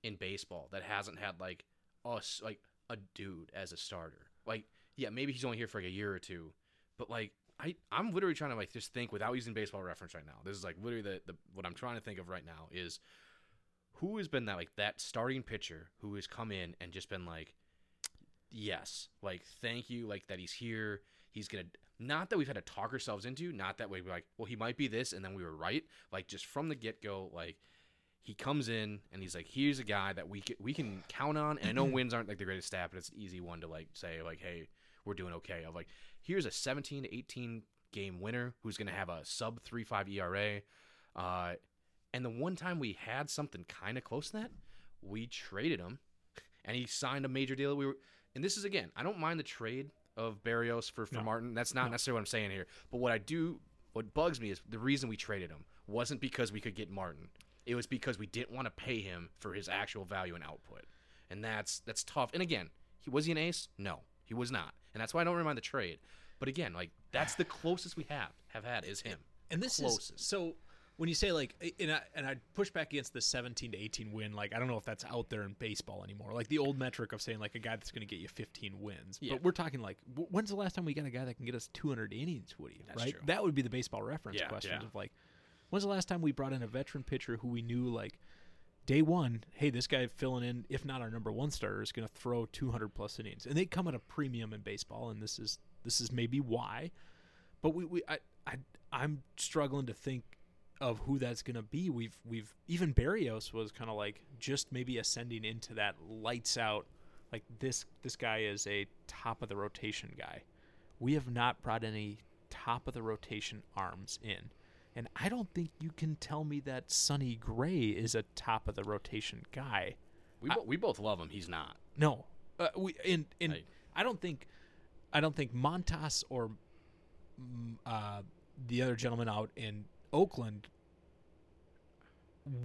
in baseball that hasn't had like us like a dude as a starter like yeah maybe he's only here for like a year or two but like I, I'm literally trying to like just think without using baseball reference right now. This is like literally the, the what I'm trying to think of right now is who has been that like that starting pitcher who has come in and just been like yes like thank you like that he's here he's gonna not that we've had to talk ourselves into not that way we're like well he might be this and then we were right. Like just from the get-go like he comes in and he's like here's a guy that we can, we can count on and i know wins aren't like the greatest stat but it's an easy one to like say like hey we're doing okay. Of like here's a 17 to 18 game winner who's going to have a sub 3.5 era uh, and the one time we had something kind of close to that we traded him and he signed a major deal we were and this is again i don't mind the trade of berrios for, for No. martin that's not No. necessarily what i'm saying here. But what i do what bugs me is the reason we traded him wasn't because we could get martin. It was because we didn't want to pay him for his actual value and output. And that's that's tough. And again he was he an ace? No he was not. And that's why i don't really mind the trade. But again like that's the closest we have have had is him. And this Closest. is so when you say like and I, and I push back against the 17 to 18 win like I don't know if that's out there in baseball anymore like the old metric of saying like a guy that's going to get you 15 wins Yeah. but we're talking like when's the last time we got a guy that can get us 200 innings Woody That's right true. that would be the baseball reference Yeah, questions yeah. of like when's the last time we brought in a veteran pitcher who we knew like day one hey this guy filling in if not our number one starter is going to throw 200 plus innings and they come at a premium in baseball and this is this is maybe why but we, we I, I I'm struggling to think of who that's going to be. We've we've even Berrios was kind of like just maybe ascending into that lights out like this this guy is a top of the rotation guy. We have not brought any top of the rotation arms in. And I don't think you can tell me that Sonny Gray is a top of the rotation guy. We, bo- we both love him. He's not. No, uh, we in in I- I don't think I don't think Montas or mm, uh, the other gentleman out in Oakland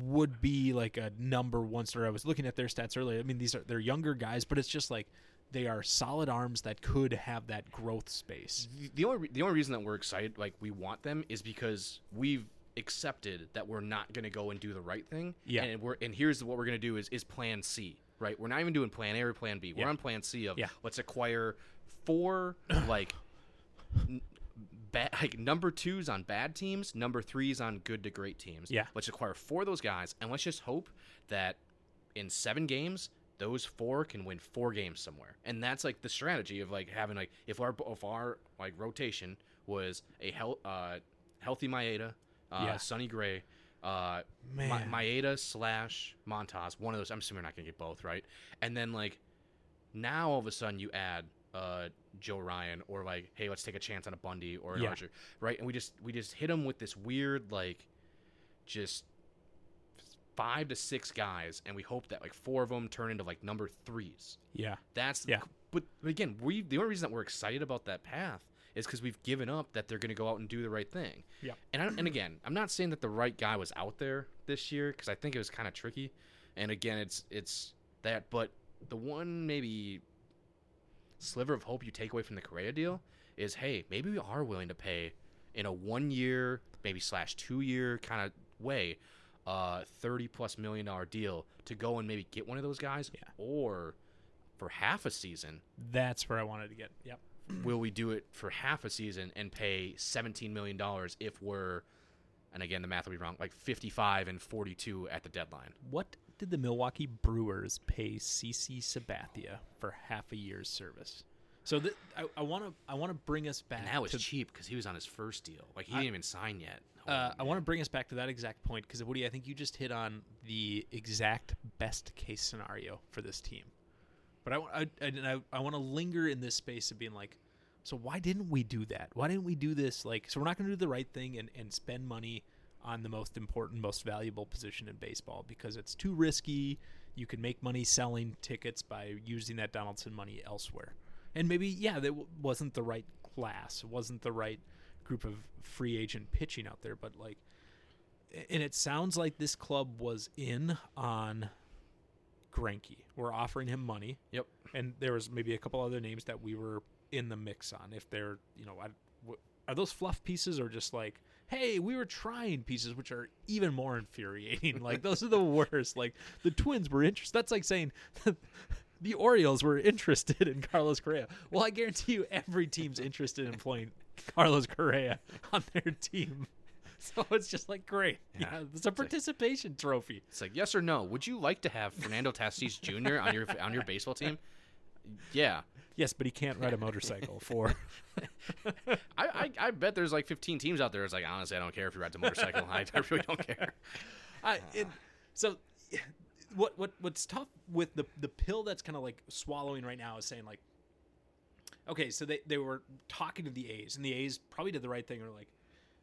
would be like a number one starter. I was looking at their stats earlier. I mean, these are they're younger guys, but it's just like they are solid arms that could have that growth space. The- only the only reason that we're excited, like we want them, is because we've accepted that we're not going to go and do the right thing. Yeah. And we're and here's what we're going to do is is Plan C. Right. We're not even doing Plan A or Plan B. We're Yeah. on Plan C of Yeah. let's acquire four like. n- Bad, like number twos on bad teams, number threes on good to great teams. Yeah. Let's acquire four of those guys, and let's just hope that in seven games, those four can win four games somewhere. And that's like the strategy of like having like if our if our like rotation was a hel- uh, healthy Maeda, uh, Yeah. Sonny Gray, uh, Ma- Maeda slash Montas, one of those. I'm assuming we're not gonna get both, right? And then like now all of a sudden you add uh, Joe Ryan or like hey let's take a chance on a Bundy or an Yeah. Archer, right? And we just we just hit him with this weird like just five to six guys, and we hope that like four of them turn into like number threes. Yeah. That's Yeah. But, but again, we the only reason that we're excited about that path is because we've given up that they're going to go out and do the right thing. Yeah. And I, and again, I'm not saying that the right guy was out there this year because I think it was kind of tricky. And again, it's it's that, but the one maybe sliver of hope you take away from the Correa deal is, hey, maybe we are willing to pay in a one year, maybe slash two year kind of way, uh, thirty plus million dollar deal to go and maybe get one of those guys, Yeah. or for half a season, That's where I wanted to get. Yep. will we do it for half a season and pay seventeen million dollars if we're, and again the math will be wrong, like fifty five and forty two at the deadline. What did the Milwaukee Brewers pay CC Sabathia for half a year's service? So th- I want to I want to bring us back. And that was to, cheap because he was on his first deal. Like he I- didn't even sign yet. Uh, I want to bring us back to that exact point because Woody, I think you just hit on the exact best case scenario for this team. But I want I, I, I want to linger in this space of being like, so why didn't we do that? Why didn't we do this? Like, so we're not going to do the right thing and, and spend money on the most important, most valuable position in baseball because it's too risky. You can make money selling tickets by using that Donaldson money elsewhere. And maybe, yeah, that w- wasn't the right class, wasn't the right group of free agent pitching out there, but like, and it sounds like this club was in on Greinke. We're offering him money. Yep. And there was maybe a couple other names that we were in the mix on. If they're, you know, I, w- are those fluff pieces or just like, hey, we were trying pieces, which are even more infuriating. like those are the worst. Like the Twins were interested. That's like saying. The Orioles were interested in Carlos Correa. Well, I guarantee you, every team's interested in playing Carlos Correa on their team. So it's just like great. Yeah, Yeah. it's a participation trophy. It's like yes or no. Would you like to have Fernando Tatis Jr. on your on your baseball team? Yeah, Yes, but he can't ride a motorcycle for. I, I, I bet there's like 15 teams out there. It's like honestly, I don't care if you ride a motorcycle. I, I really don't care. I, it, so, what what what's tough with the the pill that's kind of like swallowing right now is saying like, okay, so they they were talking to the A's, and the A's probably did the right thing. Or like,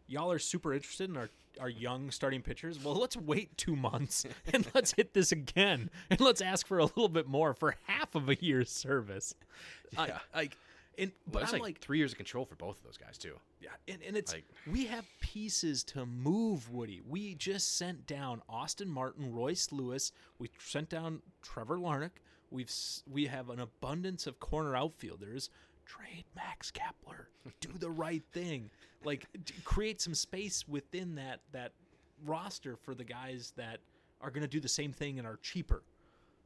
y'all are super interested in our our young starting pitchers. Well, let's wait two months and let's hit this again, and let's ask for a little bit more for half of a year's service. Yeah. I, like, and But but it's I'm like, like three years of control for both of those guys too. yeah, and, and it's Like- we have pieces to move, Woody. We just sent down Austin Martin, Royce Lewis. We sent down Trevor Larnach. We've we have an abundance of corner outfielders. Trade Max Kepler. Do the right thing. Like create some space within that that roster for the guys that are going to do the same thing and are cheaper.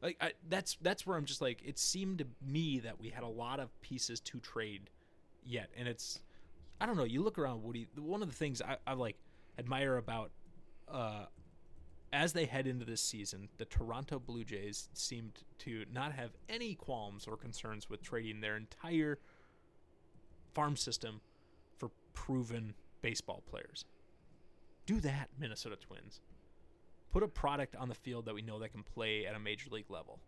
Like I, that's that's where I'm just like it seemed to me that we had a lot of pieces to trade yet, and it's I don't know. You look around, Woody. One of the things I, I like admire about uh, as they head into this season, the Toronto Blue Jays seemed to not have any qualms or concerns with trading their entire farm system proven baseball players. Do that, Minnesota Twins. Put a product on the field that we know that can play at a major league level.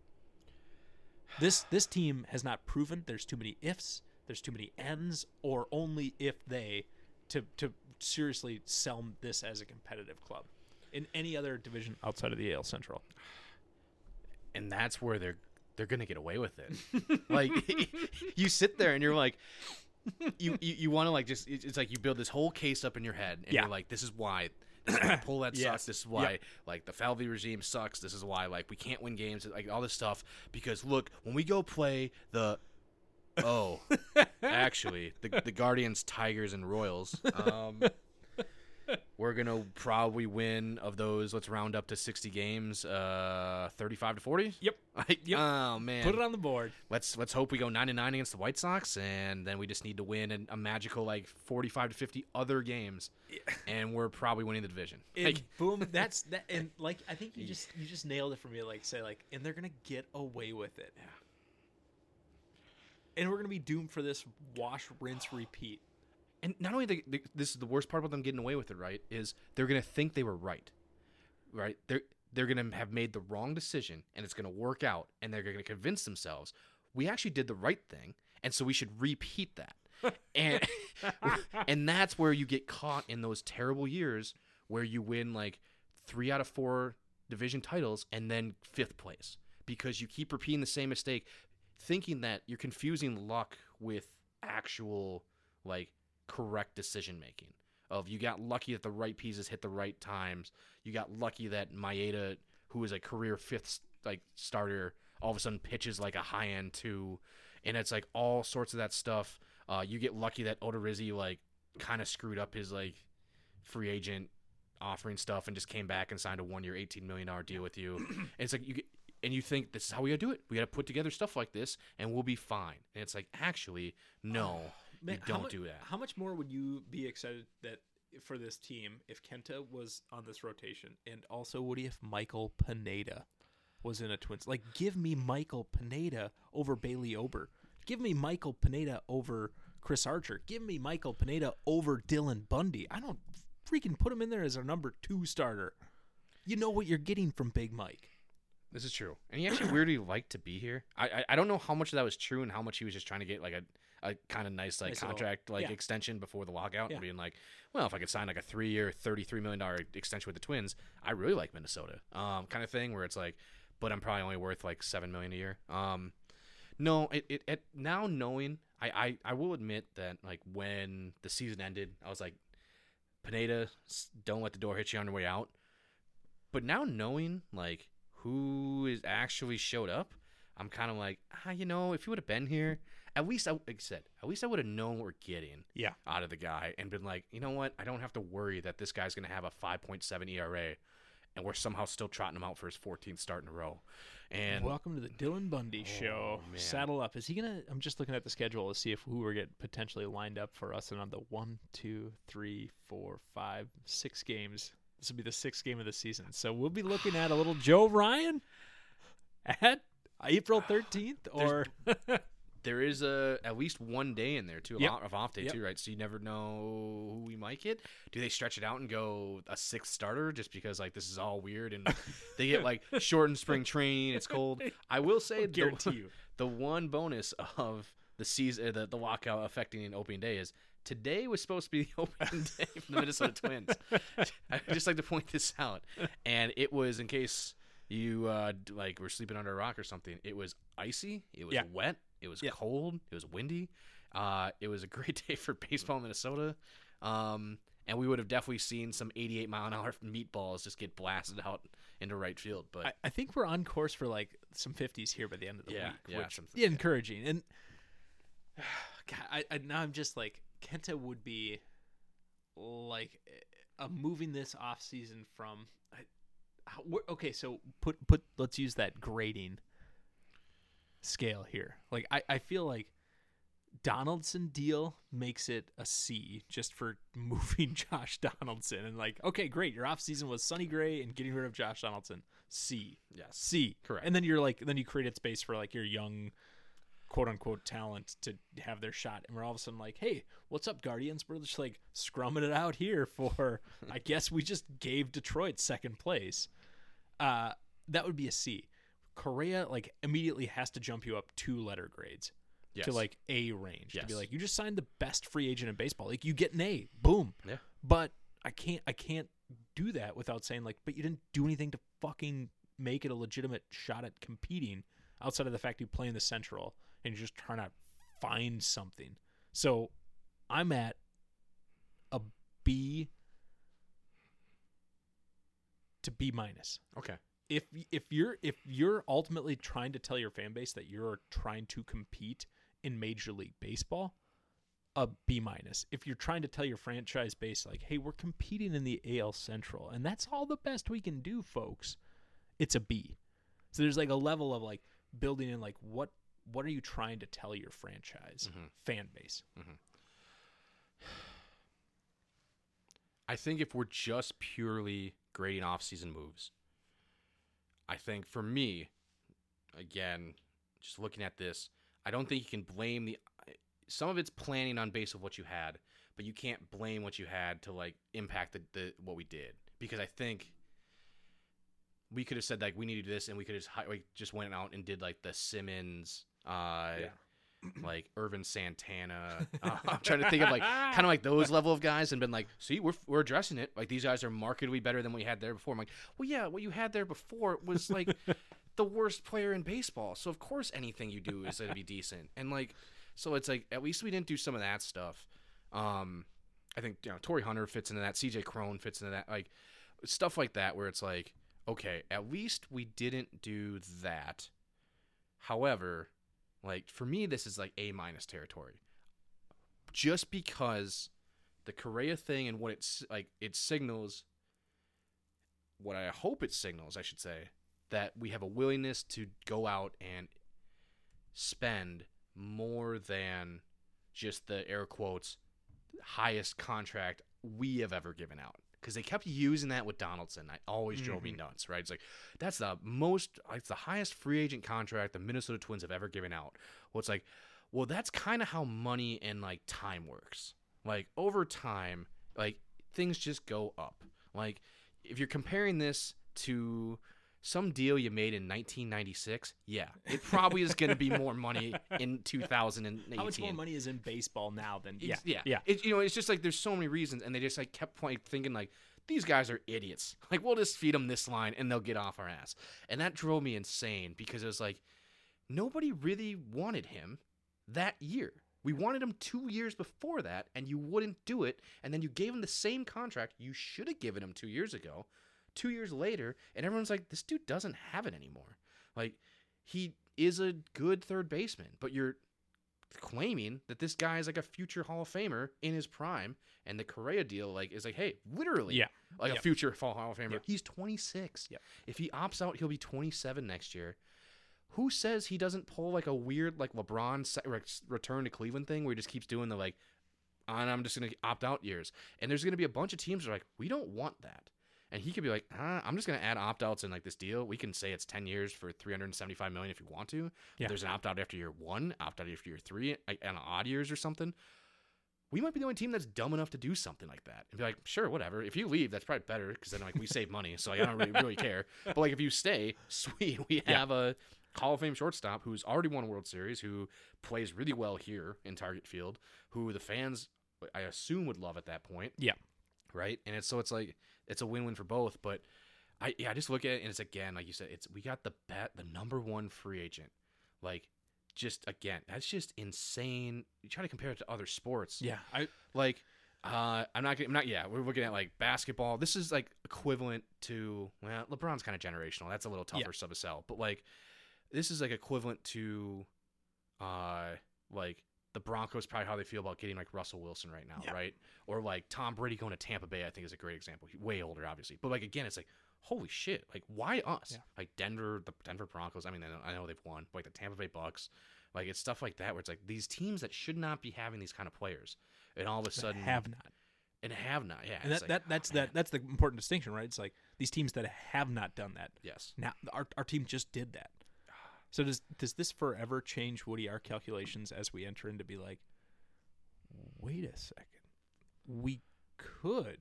This this team has not proven there's too many ifs, there's too many ends, or only if they to to seriously sell this as a competitive club in any other division outside of the AL Central. and that's where they're they're gonna get away with it. like you sit there and you're like, you you, you want to like just it's like you build this whole case up in your head and Yeah. you're like, this is why. This is why pull that Yes. sucks. This is why Yep. like the Falvey regime sucks. This is why like we can't win games. Like all this stuff because look when we go play the oh actually the the Guardians, Tigers, and Royals. Um, we're gonna probably win of those. Let's round up to sixty games. Uh, thirty-five to forty. Yep. Like, Yep. Oh man. Put it on the board. Let's let's hope we go nine and nine against the White Sox, and then we just need to win a magical like forty-five to fifty other games, and we're probably winning the division. And Like, boom, that's that. And like, I think you just you just nailed it for me. Like, say like, and they're gonna get away with it. Yeah. And we're gonna be doomed for this wash, rinse, repeat. And not only the, the, this is the worst part about them getting away with it, right? Is they're gonna think they were right, right? They're they're gonna have made the wrong decision, and it's gonna work out, and they're gonna convince themselves we actually did the right thing, and so we should repeat that. and and that's where you get caught in those terrible years where you win like three out of four division titles and then fifth place because you keep repeating the same mistake thinking that you're confusing luck with actual like correct decision making of you got lucky that the right pieces hit the right times you got lucky that Maeda who is a career fifth like starter all of a sudden pitches like a high end two and it's like all sorts of that stuff uh, you get lucky that Odorizzi like kind of screwed up his like free agent offering stuff and just came back and signed a one year, eighteen million dollar deal with you. and it's like you get, and you think this is how we gotta do it. We gotta put together stuff like this and we'll be fine. And it's like actually no, Man, you don't do that. How much more would you be excited that for this team if Kenta was on this rotation, and also Woody if Michael Pineda was in a Twins? Like, give me Michael Pineda over Bailey Ober. Give me Michael Pineda over Chris Archer. Give me Michael Pineda over Dylan Bundy. I don't freaking put him in there as our number two starter. You know what you're getting from Big Mike. This is true. And he actually weirdly liked to be here. I, I I don't know how much of that was true and how much he was just trying to get like a a kind of nice like Nice little- contract like yeah. extension before the lockout Yeah. and being like, well, if I could sign like a three year, thirty three million dollar extension with the Twins, I really like Minnesota. Um, kind of thing where it's like, but I'm probably only worth like seven million a year. Um, no, it, it, it now knowing I, I I will admit that like when the season ended, I was like, Pineda, don't let the door hit you on your way out. But now knowing like who is actually showed up, I'm kind of like, ah, you know, if you would have been here, at least I like I said, at least I would have known what we're getting Yeah. out of the guy and been like, you know what, I don't have to worry that this guy's gonna have a 5.7 ERA, and we're somehow still trotting him out for his 14th start in a row. And Welcome to the Dylan Bundy oh, show. man. Saddle up. Is he gonna? I'm just looking at the schedule to see if who we're getting potentially lined up for us. And on the one, two, three, four, five, six games. This will be the sixth game of the season. So we'll be looking at a little Joe Ryan at April 13th, or there is a at least one day in there too of, Yep. off, of off day Yep. too, right? So you never know who we might get. Do they stretch it out and go a sixth starter just because like this is all weird and they get like shortened spring training? It's cold. I will say I guarantee the, you. the one bonus of the season, uh, the, the lockout affecting an opening day is today was supposed to be the opening day for the Minnesota Twins. I just like to point this out, and it was in case you uh, like were sleeping under a rock or something. It was icy. It was Yeah. wet. It was Yeah. cold. It was windy. Uh, it was a great day for baseball in Minnesota. Um, and we would have definitely seen some 88 mile an hour meatballs just get blasted out into right field. But I, I think we're on course for like some 50s here by the end of the Yeah, week, yeah, which is encouraging. And God, I, I now I'm just like Kenta would be like uh, moving this off season from I, how, okay, so put put let's use that grading scale here. Like I I feel like Donaldson deal makes it a C just for moving Josh Donaldson and like okay great your off season was Sonny Gray and getting rid of Josh Donaldson. C. Yes. C. Correct. and then you're like then you created space for like your young quote unquote talent to have their shot. And we're all of a sudden like hey what's up Guardians? We're just like scrumming it out here for I guess we just gave Detroit second place. Uh that would be a C Correa like immediately has to jump you up two letter grades Yes. to like A range to be like you just signed the best free agent in baseball. Like you get an A, boom. Yeah. But I can't I can't do that without saying like, but you didn't do anything to fucking make it a legitimate shot at competing outside of the fact you play in the Central and you're just trying to find something. So I'm at a B to B minus Okay. If if you're if you're ultimately trying to tell your fan base that you're trying to compete in Major League Baseball, a B minus. If you're trying to tell your franchise base like, "Hey, we're competing in the AL Central, and that's all the best we can do, folks," it's a B. So there's like a level of like building in like what what are you trying to tell your franchise Mhm. fan base? I think if we're just purely grading off-season moves, I think for me, again, just looking at this, I don't think you can blame the. Some of it's planning on base of what you had, but you can't blame what you had to like impact the, the what we did because I think we could have said like we need to do this and we could have just, just went out and did like the Simmons, uh, like Ervin Santana. Uh, I'm trying to think of like kind of like those level of guys and been like, see, we're we're addressing it. Like these guys are markedly better than we had there before. I'm like, well, yeah, what you had there before was like the worst player in baseball. So of course anything you do is gonna be decent. And like, so it's like at least we didn't do some of that stuff. Um, I think you know Torii Hunter fits into that. CJ Cron fits into that. Like stuff like that where it's like, okay, at least we didn't do that. However, like for me, this is like A minus territory. Just because the Correa thing and what it's like, it signals. What I hope it signals, I should say, that we have a willingness to go out and spend more than just the air quotes highest contract we have ever given out because they kept using that with Donaldson. I always drove me mm-hmm. nuts, right? It's like that's the most, it's the highest free agent contract the Minnesota Twins have ever given out. Well, it's like, well, that's kind of how money and like time works. Like over time, like things just go up. Like if you're comparing this to some deal you made in 1996, yeah, it probably is going to be more money in 2018. How much more money is in baseball now than yeah yeah, yeah It, you know, it's just like there's so many reasons, and they just like kept like thinking like these guys are idiots. Like we'll just feed them this line, and they'll get off our ass. And that drove me insane because it was like nobody really wanted him that year. We wanted him two years before that, and you wouldn't do it. And then you gave him the same contract you should have given him two years ago. Two years later, and everyone's like, this dude doesn't have it anymore. Like, he is a good third baseman, but you're claiming that this guy is like a future Hall of Famer in his prime, and the Correa deal like is like, hey, literally, Yeah. like Yep. a future Hall of Famer. Yep. He's 26. Yep. If he opts out, he'll be 27 next year. Who says he doesn't pull like a weird like LeBron return to Cleveland thing where he just keeps doing the like, ah, and I'm just gonna opt out years, and there's gonna be a bunch of teams that are like, we don't want that. And he could be like, ah, I'm just gonna add opt outs in like this deal. We can say it's 10 years for 375 million if you want to. Yeah. There's an opt out after year one, opt out after year three, like, and odd years or something. We might be the only team that's dumb enough to do something like that and be like, sure, whatever. If you leave, that's probably better because then like we save money, so like, I don't really, really care. But like if you stay, sweet, we Yeah. have a Hall of Fame shortstop who's already won a World Series, who plays really well here in Target Field, who the fans I assume would love at that point yeah right? And it's so it's like it's a win-win for both. But I yeah, I just look at it and it's again like you said, it's we got the bet the number one free agent, like just again that's just insane. You try to compare it to other sports, yeah I like. Uh, I'm not. I'm not. Yeah, we're looking at like basketball. This is like equivalent to well, LeBron's kind of generational. That's a little tougher Yeah. sub. But like, this is like equivalent to, uh, like the Broncos probably how they feel about getting like Russell Wilson right now, Yeah. right? Or like Tom Brady going to Tampa Bay, I think is a great example. He's way older, obviously, but like again, it's like holy shit, like why us? Yeah. Like Denver, the Denver Broncos. I mean, I know- they've won, but like the Tampa Bay Bucks, like it's stuff like that where it's like these teams that should not be having these kind of players, and all of a That sudden have not. and have not, yeah. And that, like, that that's oh, that that's the important distinction, right? It's like these teams that have not done that. Yes. Now our our team just did that. So does does this forever change Woody our calculations as we enter into be like, wait a second, we could.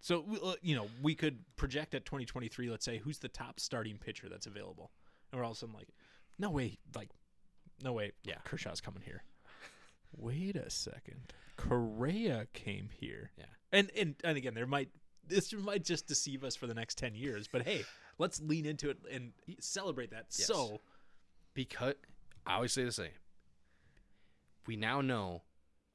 So uh, you know we could project at 2023. Let's say who's the top starting pitcher that's available, and we're all of a sudden like, no way, like, no way, Yeah. Kershaw's coming here. Wait a second, Correa came here. Yeah. and and and again, there might this might just deceive us for the next 10 years, but hey, let's lean into it and celebrate that. Yes. So because I always say the same. We now know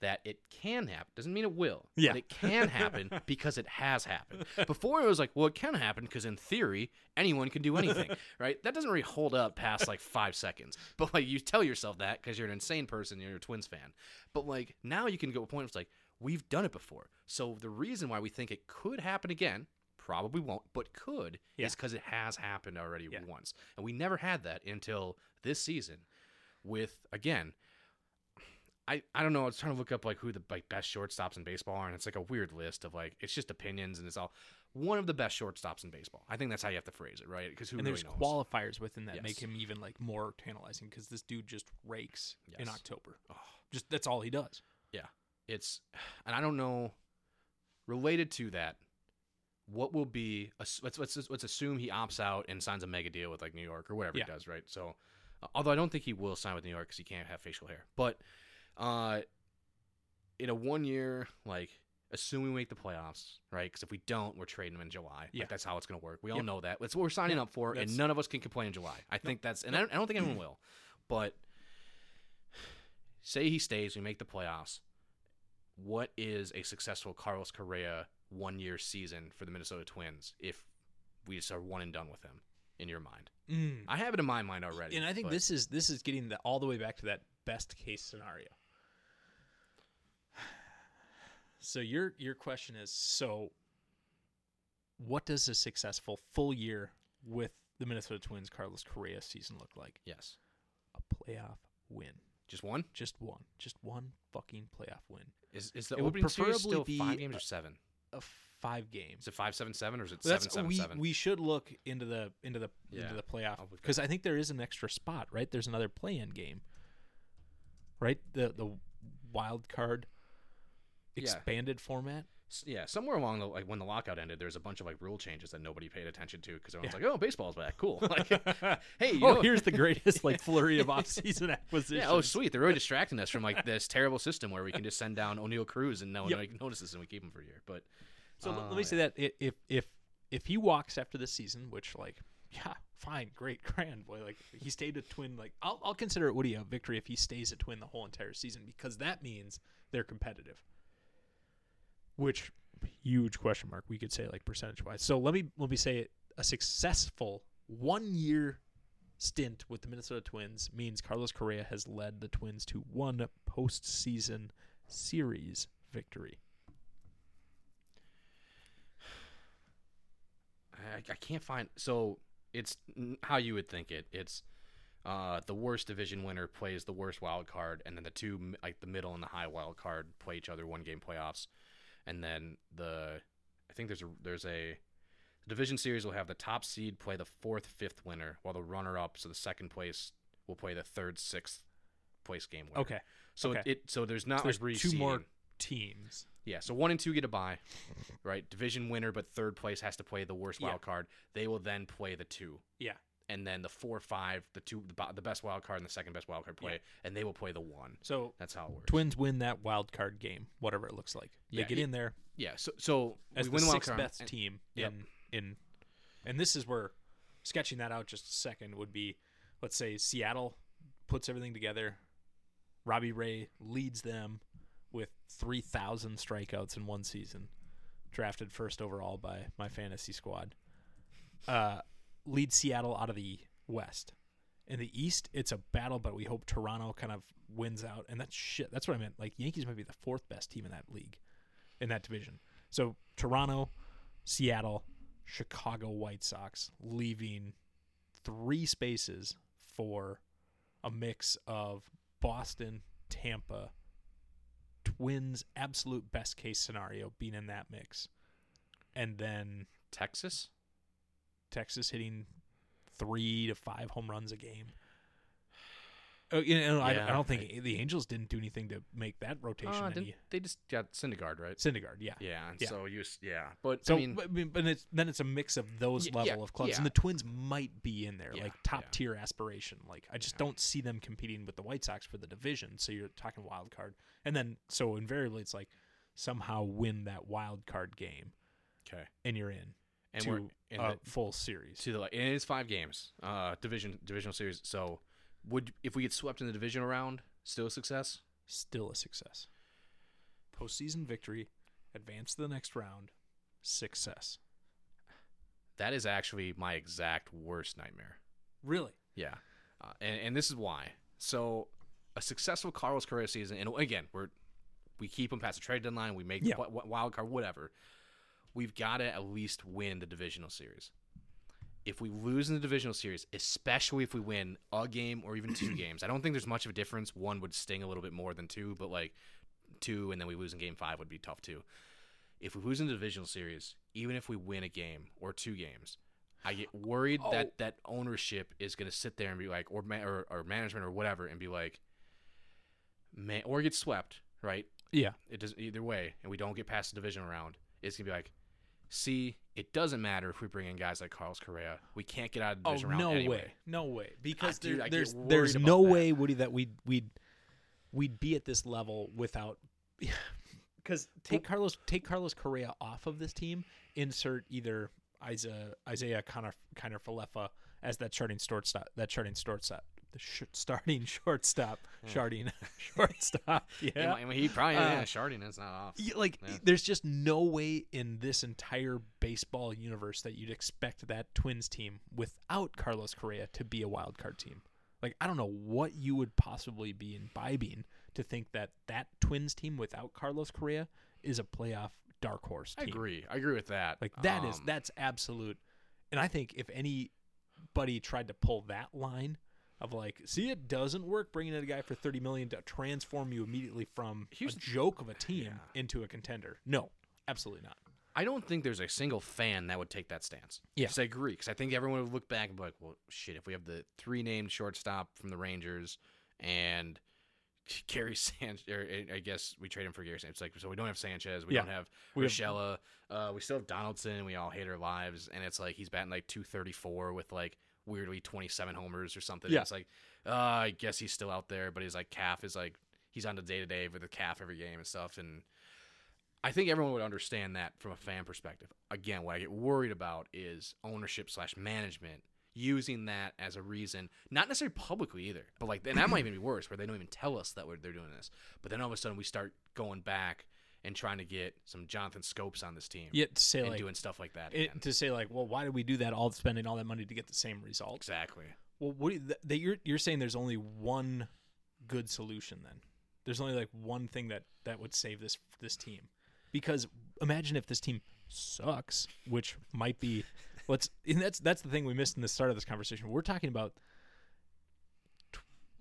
that it can happen. Doesn't mean it will. Yeah. But it can happen because it has happened. Before it was like, well, it can happen because in theory anyone can do anything, right? That doesn't really hold up past like five seconds. But like you tell yourself that because you're an insane person, you're a Twins fan. But like now you can go to a point where it's like we've done it before. So the reason why we think it could happen again. Probably won't, but could Yeah. is because it has happened already Yeah. once, and we never had that until this season. With again, I, I don't know. I was trying to look up like who the like best shortstops in baseball are, and it's like a weird list of like it's just opinions, and it's all one of the best shortstops in baseball. I think that's how you have to phrase it, right? Because who and really there's knows? qualifiers within that make him even like more tantalizing because this dude just rakes in October. Oh. Just that's all he does. Yeah, it's, and I don't know. Related to that, what will be? Let's let's let's assume he opts out and signs a mega deal with like New York or whatever Yeah. he does, right? So, although I don't think he will sign with New York because he can't have facial hair, but uh, in a one year like. Assuming we make the playoffs, right? Because if we don't, we're trading him in July. Yeah. Like that's how it's going to work. We all Yep. know that. That's what we're signing up for, and none of us can complain in July. I think that's, and I don't, I don't think anyone will. But say he stays, we make the playoffs. What is a successful Carlos Correa one year season for the Minnesota Twins if we just are one and done with him? In your mind, Mm. I have it in my mind already. And I think but- this is this is getting the, all the way back to that best case scenario. So your your question is so what does a successful full year with the Minnesota Twins Carlos Correa season look like? yes, A playoff win. just one. Just one. Just one fucking playoff win. Is is the It would opening series still be, five games uh, or seven? A five games. Is it five seven seven or is it That's seven seven we seven? we should look into the into the Yeah, into the playoff because I think there is an extra spot, right? There's another play-in game, right? The the wild card Yeah. expanded format. Yeah, somewhere along the like when the lockout ended, there's a bunch of like rule changes that nobody paid attention to because everyone's Yeah. like, "Oh, baseball's back, cool." like, hey, you oh, here's the greatest like flurry of off-season acquisitions. yeah, oh sweet, they're really distracting us from like this terrible system where we can just send down Oneil Cruz and no one Yep. like, notices and we keep him for a year. But So let- uh, let me say that if if if he walks after this season, which like yeah, fine, great, grand boy, like he stayed a twin, like I'll I'll consider it Woody a victory if he stays a twin the whole entire season because that means they're competitive. Which huge question mark we could say like percentage wise. So let me let me say it, a successful one year stint with the Minnesota Twins means Carlos Correa has led the Twins to one postseason series victory. I, I can't find. So it's how you would think it. It's uh, the worst division winner plays the worst wild card, and then the two like the middle and the high wild card play each other one game playoffs, and then the I think there's a there's a the division series will have the top seed play the fourth fifth winner, while the runner up, so the second place will play the third sixth place game winner. Okay. So okay. it so there's not So like there's two more teams. Yeah, so one and two get a bye, right? Division winner, but third place has to play the worst Yeah. wild card. They will then play the two, Yeah. And then the four, five, the two, the, the best wild card and the second best wild card play, Yeah. and they will play the one. So That's how it works. Twins win that wild card game, whatever it looks like. They Yeah, get in there Yeah, so so as we the win the wild sixth best and- team Yep. in in and this is where sketching that out just a second would be let's say Seattle puts everything together. Robbie Ray leads them with 3,000 strikeouts in one season. Drafted first overall by my fantasy squad. Uh, leads Seattle out of the West. In the East, it's a battle, but we hope Toronto kind of wins out. And that's shit. That's what I meant. Like Yankees might be the fourth best team in that league, in that division. So Toronto, Seattle, Chicago White Sox, leaving three spaces for a mix of Boston, Tampa, Twins, absolute best case scenario being in that mix. And then Texas. Texas hitting three to five home runs a game. Oh, you know, I, Yeah, I don't think the Angels didn't do anything to make that rotation Uh, any. they just got Syndergaard, right? Syndergaard, yeah. Yeah, and Yeah. so you, yeah, but So, I mean, but, but it's then it's a mix of those Y- level yeah, of clubs, yeah. and the Twins might be in there, Yeah, like top yeah. tier aspiration. Like I just Yeah. don't see them competing with the White Sox for the division. So you're talking wild card, and then so invariably it's like somehow win that wild card game, okay, and you're in and to we're in a the, full series. to the like, and it is five games, uh, division divisional series. So, would if we get swept in the divisional round, still a success? Still a success. Postseason victory, advance to the next round, success. That is actually my exact worst nightmare. Really? Yeah, uh, and and this is why. So, a successful Carlos Correa season, and again, we're we keep him past the trade deadline. We make Yeah. the wild card, whatever. We've got to at least win the divisional series. If we lose in the divisional series, especially if we win a game or even two games, I don't think there's much of a difference. One would sting a little bit more than two, but like two and then we lose in game five would be tough too. If we lose in the divisional series, even if we win a game or two games, I get worried Oh. that that ownership is going to sit there and be like, or, ma- or or management or whatever, and be like, man, or get swept, right? Yeah. It doesn't either way, and we don't get past the division round. It's gonna be like, see, it doesn't matter if we bring in guys like Carlos Correa. We can't get out of the Oh division round no anyway. way, no way! Because ah, dude, there- I there's there's no that. way, Woody, that we'd we'd we'd be at this level without. Because take Carlos take Carlos Correa off of this team, insert either Isiah Isiah Connor Kiner Falefa as that starting shortstop. That starting shortstop. The sh- starting shortstop. sharding shortstop. Yeah. Yeah. I mean, he probably Uh, yeah, Sharding is not off. Like Yeah. there's just no way in this entire baseball universe that you'd expect that twins team without carlos correa to be a wild card team like i don't know what you would possibly be imbibing to think that that twins team without carlos correa is a playoff dark horse I agree. I agree with that. like that is Um, that's absolute and i think if anybody tried to pull that line of like see it doesn't work bringing in a guy for 30 million to transform you immediately from Here's a the- joke of a team Yeah. into a contender no absolutely not I don't think there's a single fan that would take that stance. Because I agree. Because I think everyone would look back and be like, well, shit, if we have the three named shortstop from the Rangers and Gary Sanchez, or I guess we trade him for Gary Sanchez. It's like, so we don't have Sanchez. We Yeah. don't have We have- uh, we still have Donaldson. We all hate our lives. And it's like he's batting like 234 with like weirdly 27 homers or something. Yeah. It's like, uh, I guess he's still out there, but his like calf is like, he's on the day to day with the calf every game and stuff. And I think everyone would understand that from a fan perspective. Again, what I get worried about is ownership slash management using that as a reason, not necessarily publicly either, but like, and that might even be worse, where they don't even tell us that we're, they're doing this. But then all of a sudden we start going back and trying to get some Jonathan Schoops on this team Yeah, to say and like doing stuff like that. it, to say like, well, why did we do that? All spending all that money to get the same result. exactly. Well, what you, that you're you're saying there's only one good solution then? There's only like one thing that that would save this this team. Because imagine if this team sucks, which might be what's and that's that's the thing we missed in the start of this conversation. We're talking about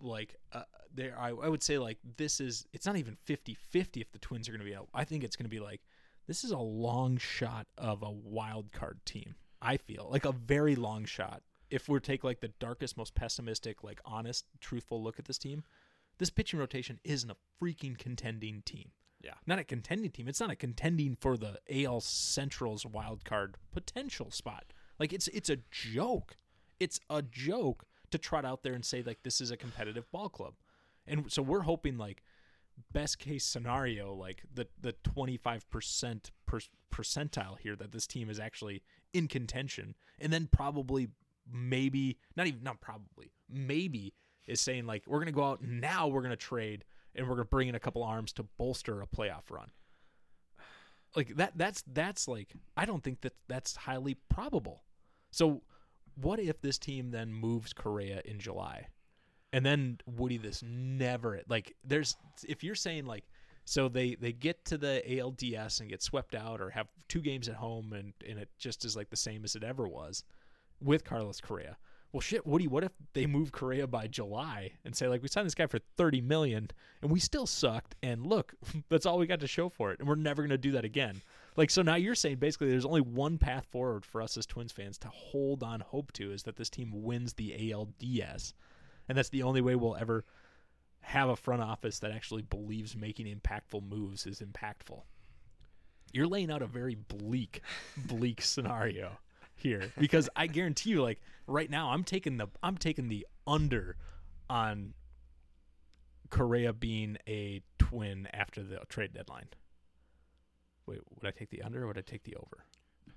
like uh, there I, I would say like this is it's not even 50-50 if the twins are going to be out. I think it's going to be like this is a long shot of a wild card team. I feel like a very long shot. If we take like the darkest, most pessimistic, like honest, truthful look at this team, this pitching rotation isn't a freaking contending team. Yeah. Not a contending team. It's not a contending for the AL Central's wild card potential spot. Like it's it's a joke. It's a joke to trot out there and say like this is a competitive ball club. And so we're hoping like best case scenario like the the 25% per, percentile here that this team is actually in contention. And then probably maybe not even not probably maybe is saying like we're to go out now we're to trade and we're to bring in a couple arms to bolster a playoff run. Like that that's that's like i don't think that that's highly probable. So what if this team then moves Correa in July? And then Woody, this never like there's if you're saying like so they they get to the ALDS and get swept out or have two games at home and and it just is like the same as it ever was with Carlos Correa. Well, shit, Woody. What if they move Correa by July and say like we signed this guy for thirty million and we still sucked and look, that's all we got to show for it and we're never gonna do that again. Like so now you're saying basically there's only one path forward for us as Twins fans to hold on hope to is that this team wins the ALDS, and that's the only way we'll ever have a front office that actually believes making impactful moves is impactful. You're laying out a very bleak, bleak scenario here because I guarantee you, like right now, I'm taking the I'm taking the under on Correa being a twin after the trade deadline. Wait, would I take the under or would I take the over?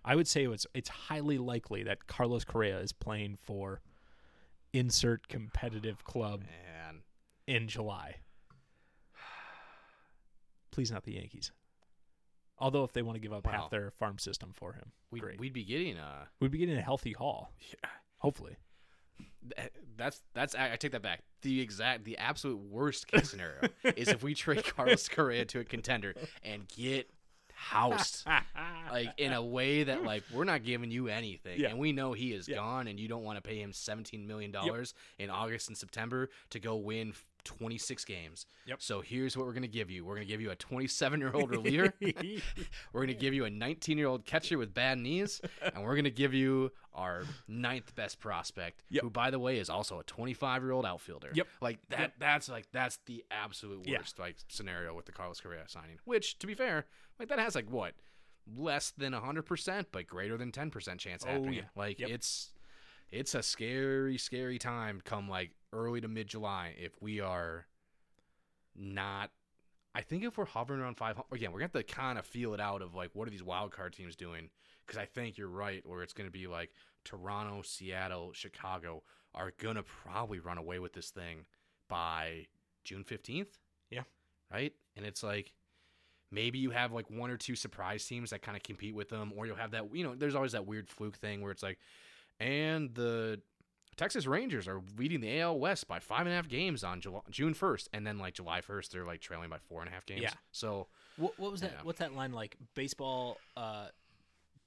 I would say it's it's highly likely that Carlos Correa is playing for insert competitive club Man, in July. Please not the Yankees. Although if they want to give up Wow. half their farm system for him, we'd, great. we'd be getting uh We'd be getting a healthy haul, Yeah. hopefully. that's that's I, I take that back. The exact the absolute worst case scenario is if we trade Carlos Correa to a contender and get housed like in a way that like we're not giving you anything Yeah. and we know he is Yeah. gone and you don't want to pay him 17 million dollars in August and September to go win 26 games. Yep. So here's what we're going to give you. We're going to give you a 27-year-old reliever. we're going to give you a 19-year-old catcher with bad knees and we're going to give you our ninth best prospect Yep. who by the way is also a 25-year-old outfielder. Yep. Like that Yep. that's like that's the absolute Yeah. worst like scenario with the Carlos Correa signing. Which to be fair, like that has like what less than 100% but greater than 10% chance Oh, happening. yeah. Like Yep. it's it's a scary scary time come like early to mid July if we are not I think if we're hovering around 500 again, we're going to have to kind of feel it out of like what are these wild card teams doing cuz I think you're right where it's going to be like Toronto, Seattle, Chicago are going to probably run away with this thing by June 15th. Yeah. Right? And it's like maybe you have like one or two surprise teams that kind of compete with them, or you'll have that, you know, there's always that weird fluke thing where it's like, and the Texas Rangers are leading the AL West by five and a half games on July, June 1st. And then like July 1st, they're like trailing by four and a half games. Yeah. So What, what was that? Yeah. What's that line like? Baseball uh,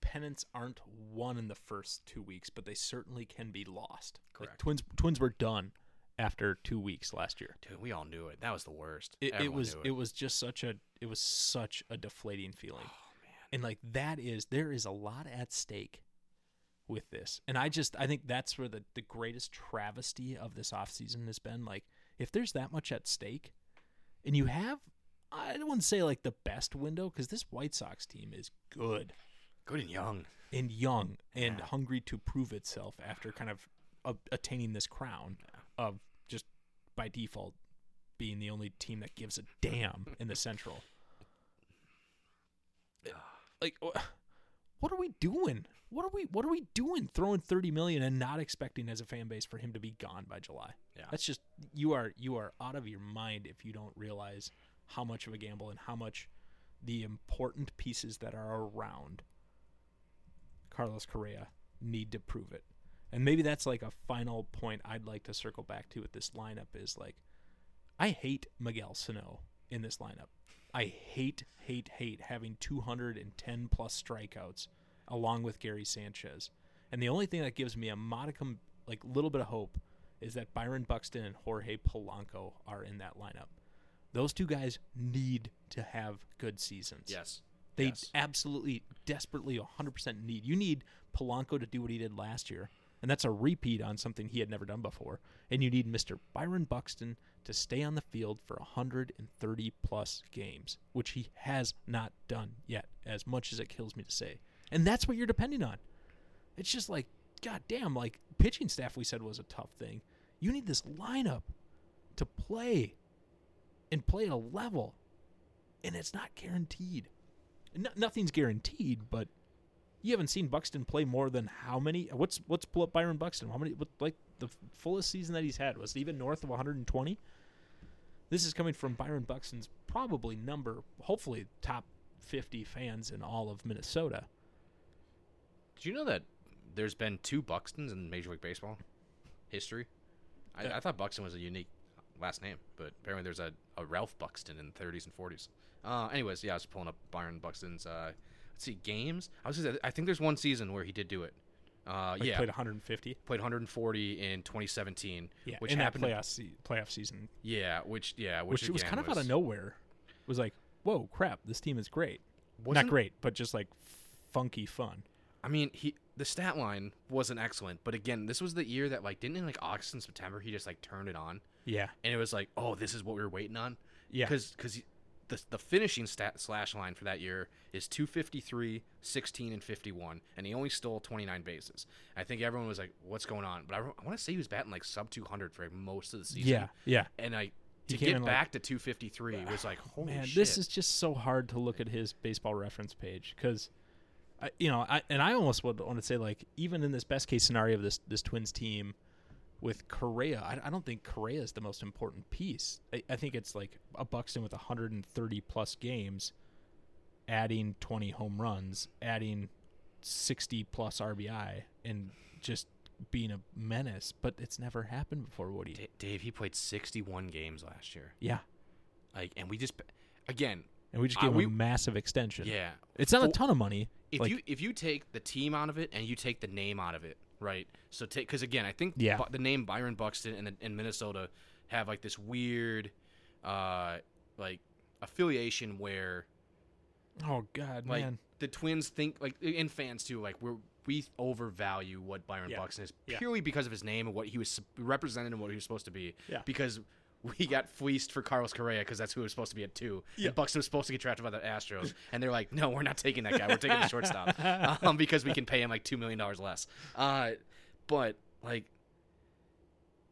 pennants aren't won in the first two weeks, but they certainly can be lost. Like, Correct. twins Twins were done after two weeks last year. dude, we all knew it. That was the worst. It, it was knew it. was just such a it was such a deflating feeling. Oh, man. And like that is there is a lot at stake with this. And I just I think that's where the the greatest travesty of this offseason has been like if there's that much at stake and you have I don't want to say like the best window cuz this White Sox team is good Good and young. and young and Yeah. hungry to prove itself after kind of uh, attaining this crown of by default being the only team that gives a damn in the central. Like what are we doing? What are we what are we doing throwing 30 million and not expecting as a fan base for him to be gone by July? Yeah. That's just you are you are out of your mind if you don't realize how much of a gamble and how much the important pieces that are around Carlos Correa need to prove it. And maybe that's like a final point I'd like to circle back to with this lineup is like I hate Miguel Sano in this lineup. I hate, hate, hate having 210 plus strikeouts along with Gary Sanchez. And the only thing that gives me a modicum, like little bit of hope, is that Byron Buxton and Jorge Polanco are in that lineup. Those two guys need to have good seasons. Yes. They Yes. absolutely, desperately, 100% need. You need Polanco to do what he did last year, and that's a repeat on something he had never done before. And you need Mr. Byron Buxton to stay on the field for 130 plus games, which he has not done yet, as much as it kills me to say. And that's what you're depending on. It's just like, god damn, like pitching staff we said was a tough thing. You need this lineup to play and play at a level, and it's not guaranteed. No, nothing's guaranteed, but you haven't seen Buxton play more than how many? What's what's pull up Byron Buxton? How many? What, like the fullest season that he's had was it even north of 120. This is coming from Byron Buxton's probably number, hopefully top 50 fans in all of Minnesota. Did you know that there's been two Buxtons in Major League Baseball history. I, Yeah. I thought Buxton was a unique last name, but apparently there's a, a Ralph Buxton in the 30s and 40s. Uh, anyways, yeah, I was pulling up Byron Buxton's. Uh, see, games. I was. Just, I think there's one season where he did do it. Uh, Like yeah, played 150. played 140 in 2017. Yeah, which in happened. to- playoff se- playoff season, yeah, which yeah, which, which, was kind of out of nowhere. It was like, whoa, crap! This team is great. Not great, but just like funky fun. I mean, he the stat line wasn't excellent, but again, this was the year that like didn't in like August and September he just like turned it on, Yeah, and it was like, oh, this is what we were waiting on. yeah. because because the the finishing stat slash line for that year is 253, 16 and 51, and he only stole 29 bases. I think everyone was like, what's going on? But I, want to say he was batting like sub 200 for most of the season. Yeah, yeah. and I to get in, like- back to 253 was like, holy Man, shit. this is just so hard to look at his baseball reference page because, I, you know, I and I almost would want to say like even in this best case scenario of this this Twins team with Correa, I, I don't think Correa is the most important piece. I, I think it's like a Buxton with 130 plus games, adding 20 home runs, adding 60 plus RBI, and just being a menace. But it's never happened before, Woody. Da- Dave, he played 61 games last year. Yeah, Like, and we just again, and we just Uh, gave him we- a massive extension. yeah. It's not a ton of money. if like- you if you take the team out of it and you take the name out of it, right? So take because again, I think Yeah. The name Byron Buxton and, and Minnesota have like this weird, uh, like affiliation where Oh God, like man. the Twins think like and fans too like we're we overvalue what Byron Yeah. Buxton is Yeah. purely because of his name and what he was represented and what he was supposed to be. Yeah. Because we got fleeced for Carlos Correa because that's who was supposed to be at two. Yeah. And Buxton was supposed to get drafted by the Astros, and they're like, no, we're not taking that guy. We're taking the shortstop um, because we can pay him like two million dollars less. Uh, but like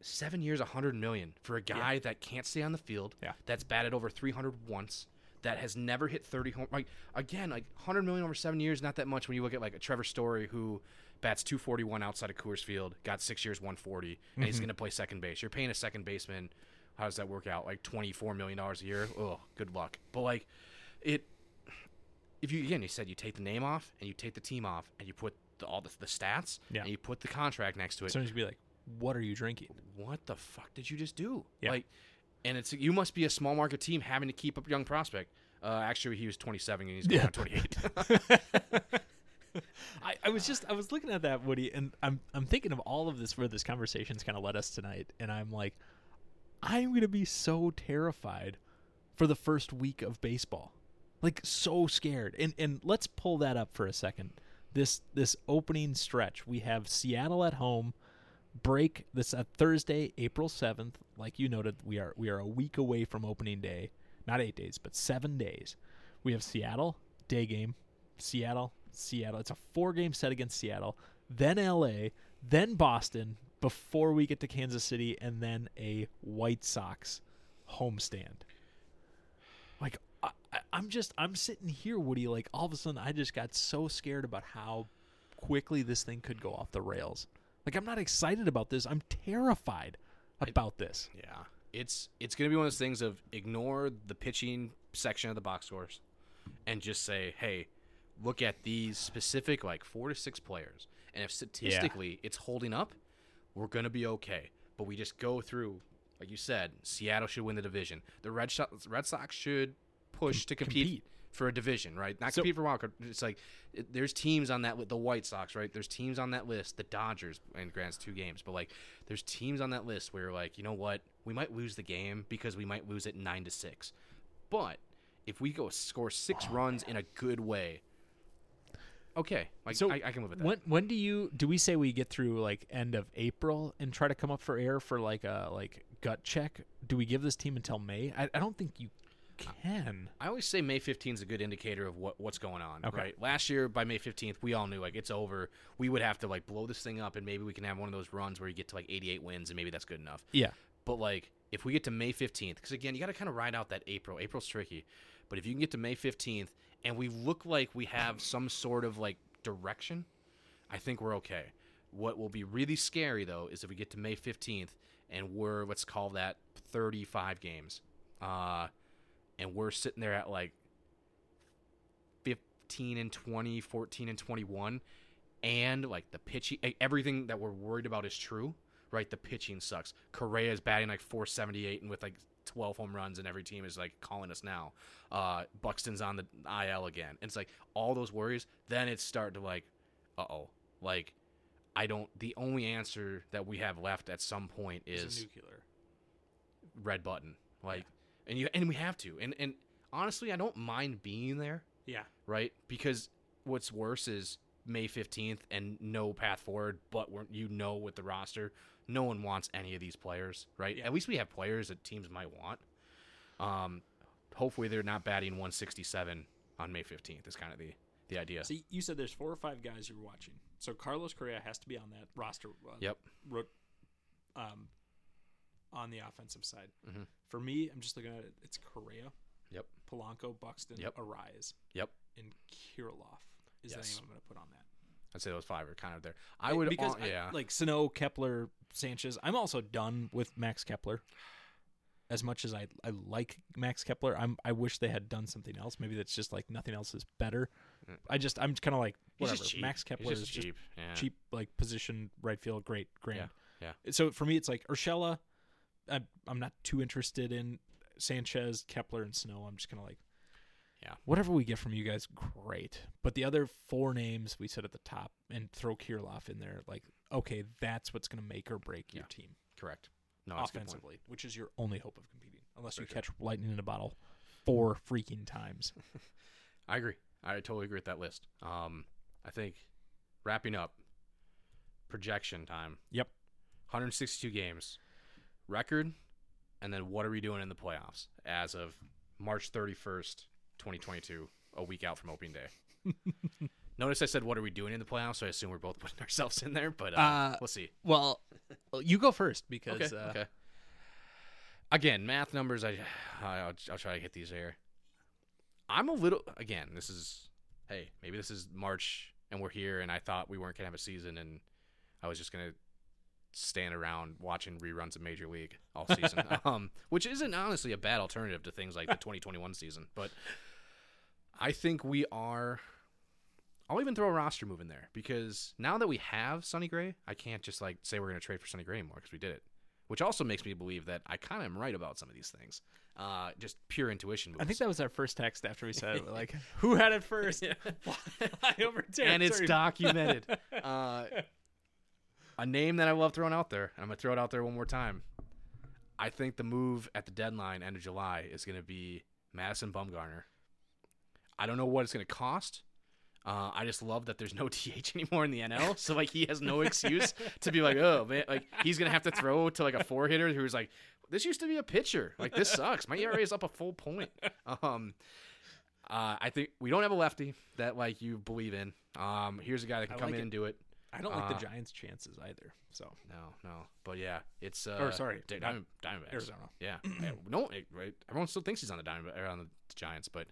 seven years, a hundred million for a guy that can't stay on the field. Yeah. That's batted over three hundred once. That has never hit thirty home. Like again, like hundred million over seven years, not that much when you look at like a Trevor Story who bats two forty one outside of Coors Field, got six years, one forty, and he's going to play second base. You're paying a second baseman. How does that work out? Like twenty four million dollars a year. Oh, good luck. But like, it if you again you said you take the name off and you take the team off and you put the, all the, the stats Yeah. and you put the contract next to it So you'd be like, "What are you drinking?" what the fuck did you just do Yeah. like and it's you must be a small market team having to keep up young prospect uh actually he was 27 and he's going Yeah. on 28 I, I was just I was looking at that Woody, and I'm I'm thinking of all of this where this conversation's kind of led us tonight, and I'm like, I'm gonna be so terrified for the first week of baseball, like so scared. And and let's pull that up for a second. This this opening stretch, we have Seattle at home. Break this uh, Thursday, April seventh. Like you noted, we are we are a week away from opening day. Not eight days, but seven days. We have Seattle day game, Seattle, Seattle. It's a four game set against Seattle, then LA, then Boston before we get to Kansas City, and then a White Sox homestand. Like I, I- I'm just I'm sitting here, Woody. Like all of a sudden, I just got so scared about how quickly this thing could go off the rails. Like I'm not excited about this. I'm terrified about this. yeah it's it's gonna be one of those things of ignore the pitching section of the box scores and just say hey look at these specific like four to six players and if statistically it's holding up we're gonna be okay. But we just go through like you said seattle should win the division. The red, Sox red sox should push to compete, compete. for a division right? Not So- compete for wild card. It's like it, there's teams on that with the white sox right? There's teams on that list the dodgers and grants two games but like there's teams on that list where you're like you know what? We might lose the game because we might lose it nine to six. But if we go score six runs in a good way okay like So I, I can live with that When when do you do we say we get through like end of April and try to come up for air for like a like gut check? Do we give this team until May? I, I don't think you can. I always say May 15th is a good indicator of what, what's going on. Okay. Right. Last year by May 15th, we all knew like it's over. We would have to like blow this thing up, and maybe we can have one of those runs where you get to like 88 wins, and maybe that's good enough. Yeah. But like if we get to May 15th, because again, you got to kind of ride out that April. April's tricky, but if you can get to May 15th and we look like we have some sort of like direction, I think we're okay. What will be really scary though is if we get to May 15th and we're let's call that 35 games, uh, and we're sitting there at like 15 and 20, 14 and 21, and like the pitching, everything that we're worried about is true, right? The pitching sucks. Correa is batting like 478 and with like 12 home runs, and every team is like calling us now. Uh, Buxton's on the IL again. And it's like all those worries. Then it's starting to like, uh oh, like I don't. The only answer that we have left at some point is nuclear. red button. Like, and you and we have to. And and honestly, I don't mind being there, Yeah. right? Because what's worse is May fifteenth and no path forward. But you know, with the roster, no one wants any of these players, right? At least we have players that teams might want. Um, hopefully they're not batting one sixty seven on May fifteenth. Is kind of the the idea. See, you said there's four or five guys you're watching. So Carlos Correa has to be on that roster. Uh, Yep. ro- um, on the offensive side. Mhm. For me, I'm just looking at it. It's Correa, Yep. Polanco, Buxton, Yep. Arraez, Yep. and Kirilloff is Yes. the name I'm going to put on that. I'd say those five are kind of there. I would because uh, I- yeah. like Sano, Kepler, Sanchez. I'm also done with Max Kepler. As much as I I like Max Kepler, I'm I wish they had done something else. Maybe that's just like nothing else is better. Mm. I just I'm kind of like whatever. just. Max Kepler just is just cheap. Yeah. cheap like position right field great grand Yeah, so for me it's like urshela I'm, I'm not too interested in sanchez kepler and Sano i'm just kind of like Yeah. whatever we get from you guys great but the other four names we said at the top and throw Kirilloff in there like okay that's what's going to make or break your Yeah. team Correct. No, that's a good point. offensively which is your only hope of competing unless For you sure. catch lightning in a bottle four freaking times I agree. I totally agree with that list. Um, I think wrapping up projection time. Yep. 162 games, record, and then what are we doing in the playoffs as of March 31st, 2022, a week out from opening day. Notice I said what are we doing in the playoffs, so I assume we're both putting ourselves in there, but uh, Uh, we'll see. well you go first because Okay. uh, okay. Again, math numbers. I, I'll, I'll try to hit these here. I'm a little. Again, this is. Hey, maybe this is March and we're here, and I thought we weren't gonna have a season, and I was just gonna stand around watching reruns of Major League all season, um, which isn't honestly a bad alternative to things like the 2021 season. But I think we are. I'll even throw a roster move in there because now that we have Sonny Gray, I can't just like say we're going to trade for Sonny Gray anymore because we did it. Which also makes me believe that I kind of am right about some of these things. Uh, just pure intuition. I think that was our first text after we said like, who had it first? And it's documented. uh, a name that I love throwing out there. and I'm gonna throw it out there one more time. I think the move at the deadline, end of July, is gonna be Madison Bumgarner. I don't know what it's gonna cost. Uh, I just love that there's no DH anymore in the NL, so like he has no excuse to be like, oh man, like he's gonna have to throw to like a four hitter who's like, this used to be a pitcher. Like this sucks. My ERA is up a full point. Um, uh, I think we don't have a lefty that like you believe in. Um, here's a guy that can I come like in it. and do it. I don't like Uh, the Giants' chances either. So No, no, but yeah, it's uh, Or, sorry, not- Diamond, Diamondbacks. Arizona. Yeah, yeah, no, it- right. Everyone still thinks he's on the Diamond on the Giants, but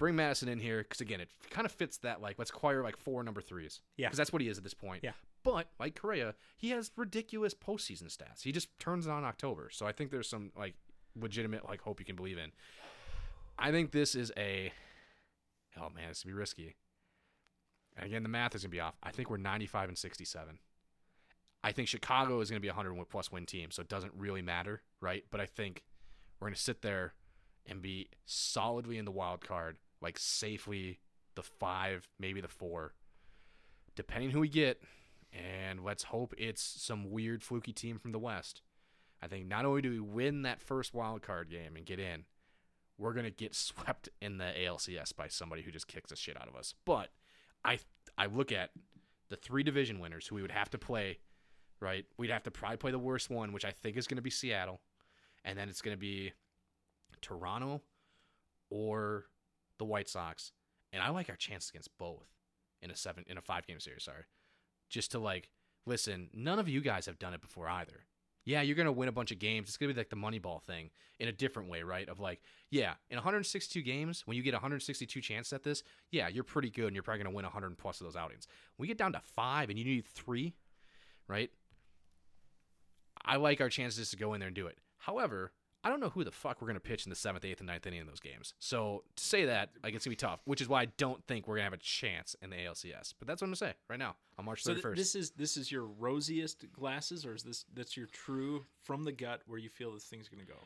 bring Madison in here because again, it kind of fits that like let's acquire like four number threes. Yeah. because that's what he is at this point. Yeah. but like Correa, he has ridiculous postseason stats. He just turns on October, so I think there's some like legitimate like hope you can believe in. I think this is a oh man, this would be risky. And again, the math is gonna be off. I think we're 95 and 67. I think Chicago is going to be a 100 plus win team, so it doesn't really matter, right? But I think we're going to sit there and be solidly in the wild card, like safely the five, maybe the four, depending who we get. And let's hope it's some weird fluky team from the West. I think not only do we win that first wild card game and get in, we're to get swept in the ALCS by somebody who just kicks the shit out of us. But I I look at the three division winners who we would have to play right? We'd have to probably play the worst one, which I think is to be Seattle, and then it's to be Toronto or the White Sox. And I like our chances against both in a seven in a five game series. Sorry, just to like listen. None of you guys have done it before either. Yeah, you're gonna win a bunch of games. It's gonna be like the Moneyball thing in a different way, right? Of like, yeah, in 162 games, when you get 162 chances at this, yeah, you're pretty good, and you're probably gonna win 100 plus of those outings. When we get down to five, and you need three, right? I like our chances to go in there and do it. However, I don't know who the fuck we're gonna pitch in the seventh, eighth, and ninth inning in those games. So to say that, like it's gonna be tough, which is why I don't think we're gonna have a chance in the ALCS. But that's what I'm gonna say right now on March So 31st. th- this is this is your rosiest glasses, or is this that's your true from the gut where you feel this thing's gonna go?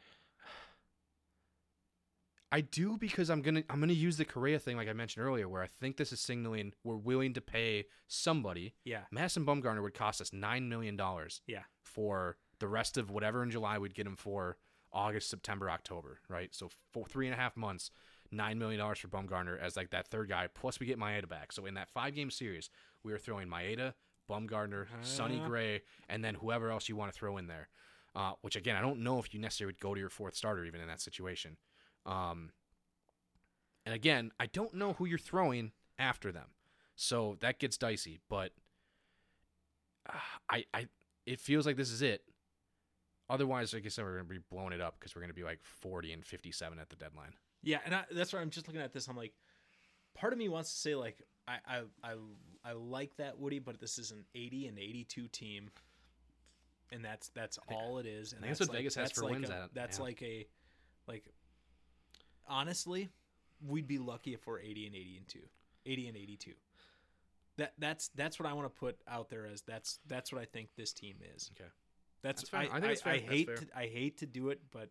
I do because I'm gonna I'm gonna use the Correa thing like I mentioned earlier, where I think this is signaling we're willing to pay somebody. Yeah, Madison Bumgarner would cost us nine million dollars yeah, for the rest of whatever in July we'd get him for August, September, October, right? So for three and a half months, nine million dollars for Bumgarner as like that third guy. Plus we get Maeda back. So in that five game series, we are throwing Maeda, Bumgarner, Sonny Uh. Gray, and then whoever else you want to throw in there. Uh, which again, I don't know if you necessarily would go to your fourth starter even in that situation. Um, and again, I don't know who you're throwing after them, so that gets dicey. But uh, I, I, it feels like this is it. Otherwise, like I said, we're gonna be blowing it up because we're gonna be like 40 and 57 at the deadline. yeah. And I, that's why I'm just looking at this. I'm like, part of me wants to say like I I I, I like that Woody, but this is an 80 and 82 team, and that's that's all it is. And that's what Vegas has for like wins a- at- That's yeah. like a like honestly, we'd be lucky if we're 80 and 80 and 2. 80 and 82. That that's that's what I want to put out there as that's that's what I think this team is. Okay. That's, That's. I, I think it's fair. I, That's hate to I hate to do it, but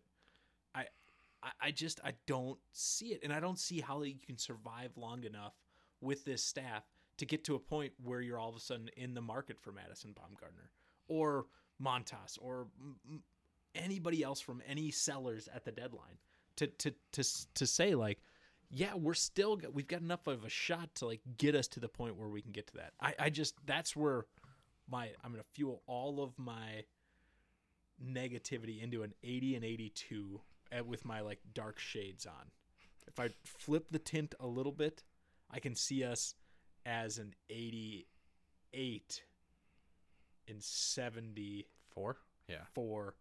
I, I I just I don't see it, and I don't see how you can survive long enough with this staff to get to a point where you're all of a sudden in the market for Madison Bumgarner or Montas or anybody else from any sellers at the deadline to to to to say like yeah we're still g- we've got enough of a shot to like get us to the point where we can get to that i i just that's where my i'm gonna fuel all of my negativity into an 80 and 82 uh, with my like dark shades on. If i flip the tint a little bit i can see us as an 88 and 74 yeah. Four.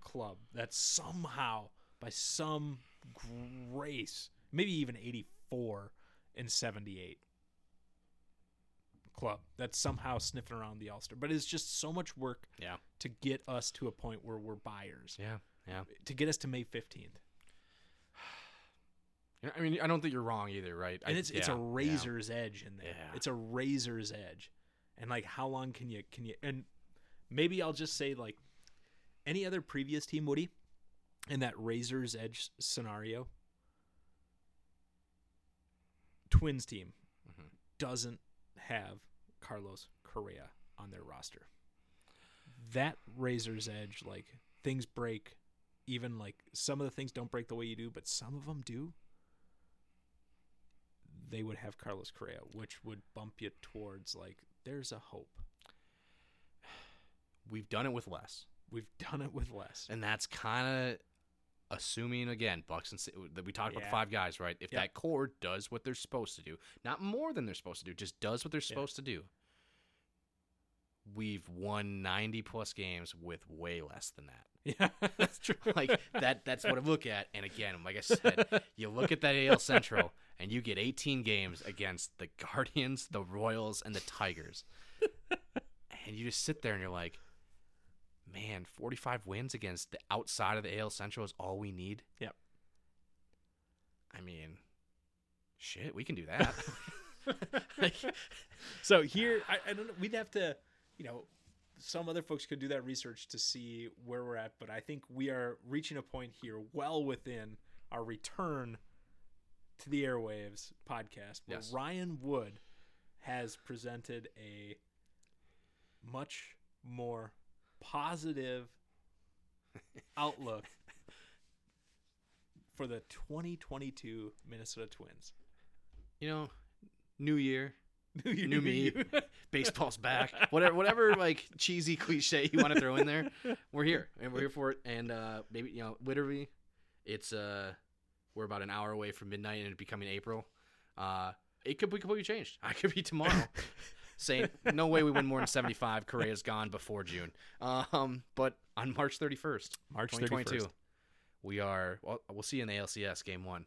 Club. That somehow by some grace maybe even 84 and 78 club that's somehow sniffing around the all-star but it's just so much work Yeah. to get us to a point where we're buyers Yeah. Yeah. to get us to may 15th I mean, I don't think you're wrong either, right? and I- it's it's yeah, a yeah. razor's edge in there Yeah. it's a razor's edge and like how long can you can you and maybe i'll just say like any other previous team woody in that razor's edge scenario twins team Mhm. doesn't have carlos correa on their roster that razor's edge like things break even like some of the things don't break the way you do but some of them do they would have Carlos Correa, which would bump you towards like there's a hope. We've done it with less, We've done it with less. and that's kind of assuming again, Buxton that we talked about the five guys, right? If Yep. that core does what they're supposed to do, not more than they're supposed to do, just does what they're supposed to do. We've won 90 plus games with way less than that. Yeah, that's true. like that that's what I look at. And again, like I said, you look at that AL Central and you get 18 games against the Guardians, the Royals, and the Tigers. and you just sit there and you're like, man, 45 wins against the outside of the AL Central is all we need. Yep. I mean, shit, we can do that. Like, So here, I, I don't know. We'd have to, you know, some other folks could do that research to see where we're at, but I think we are reaching a point here well within our return to the airwaves podcast where Yes. Ryan Wood has presented a much more positive outlook for the 2022 Minnesota Twins. you know, new year, New year, New me. you. baseball's back. Whatever, whatever, like cheesy cliche you want to throw in there, we're here and we're here for it. And uh, maybe you know, literally, it's uh, we're about an hour away from midnight and it becoming April. Uh, it could be completely changed. I could be tomorrow saying no way we win more than seventy five. Correa's gone before June. Um, but on March thirty first, March twenty twenty 31st. we are. Well, we'll see you in the ALCS game one.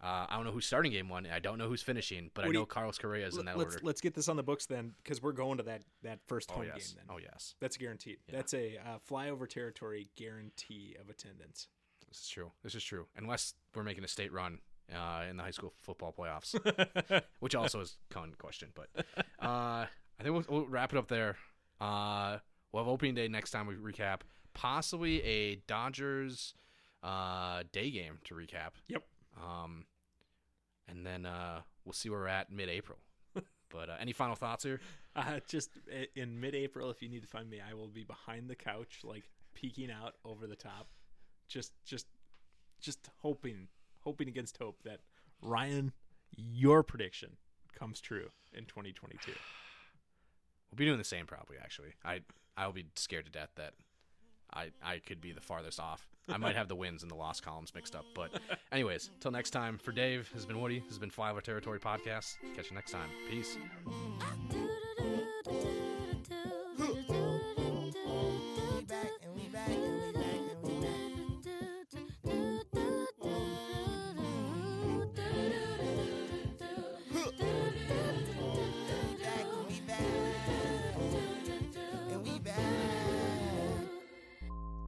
Uh, I don't know who's starting game one. I don't know who's finishing, but What I know you- Carlos Correa is in that let's order. let's get this on the books then, because we're going to that that first oh home yes. game. Then Oh yes. that's guaranteed. Yeah. That's a uh, flyover territory guarantee of attendance. This is true. This is true. Unless we're making a state run uh, in the high school football playoffs, which also is con question. But uh, I think we'll, we'll wrap it up there. Uh, we'll have opening day next time we recap. Possibly a Dodgers uh, day game to recap. Yep. Um, and then uh, we'll see where we're at mid-April. but uh, any final thoughts here? Uh, just in mid-April, if you need to find me, I will be behind the couch, like peeking out over the top, just, just, just hoping, hoping against hope that Ryan, your prediction comes true in 2022. We'll be doing the same probably. Actually, I I'll be scared to death that I I could be the farthest off. I might have the wins and the loss columns mixed up. But anyways, till next time. For Dave, has been Woody. This has been Flyover Territory Podcast. Catch you next time. Peace. I do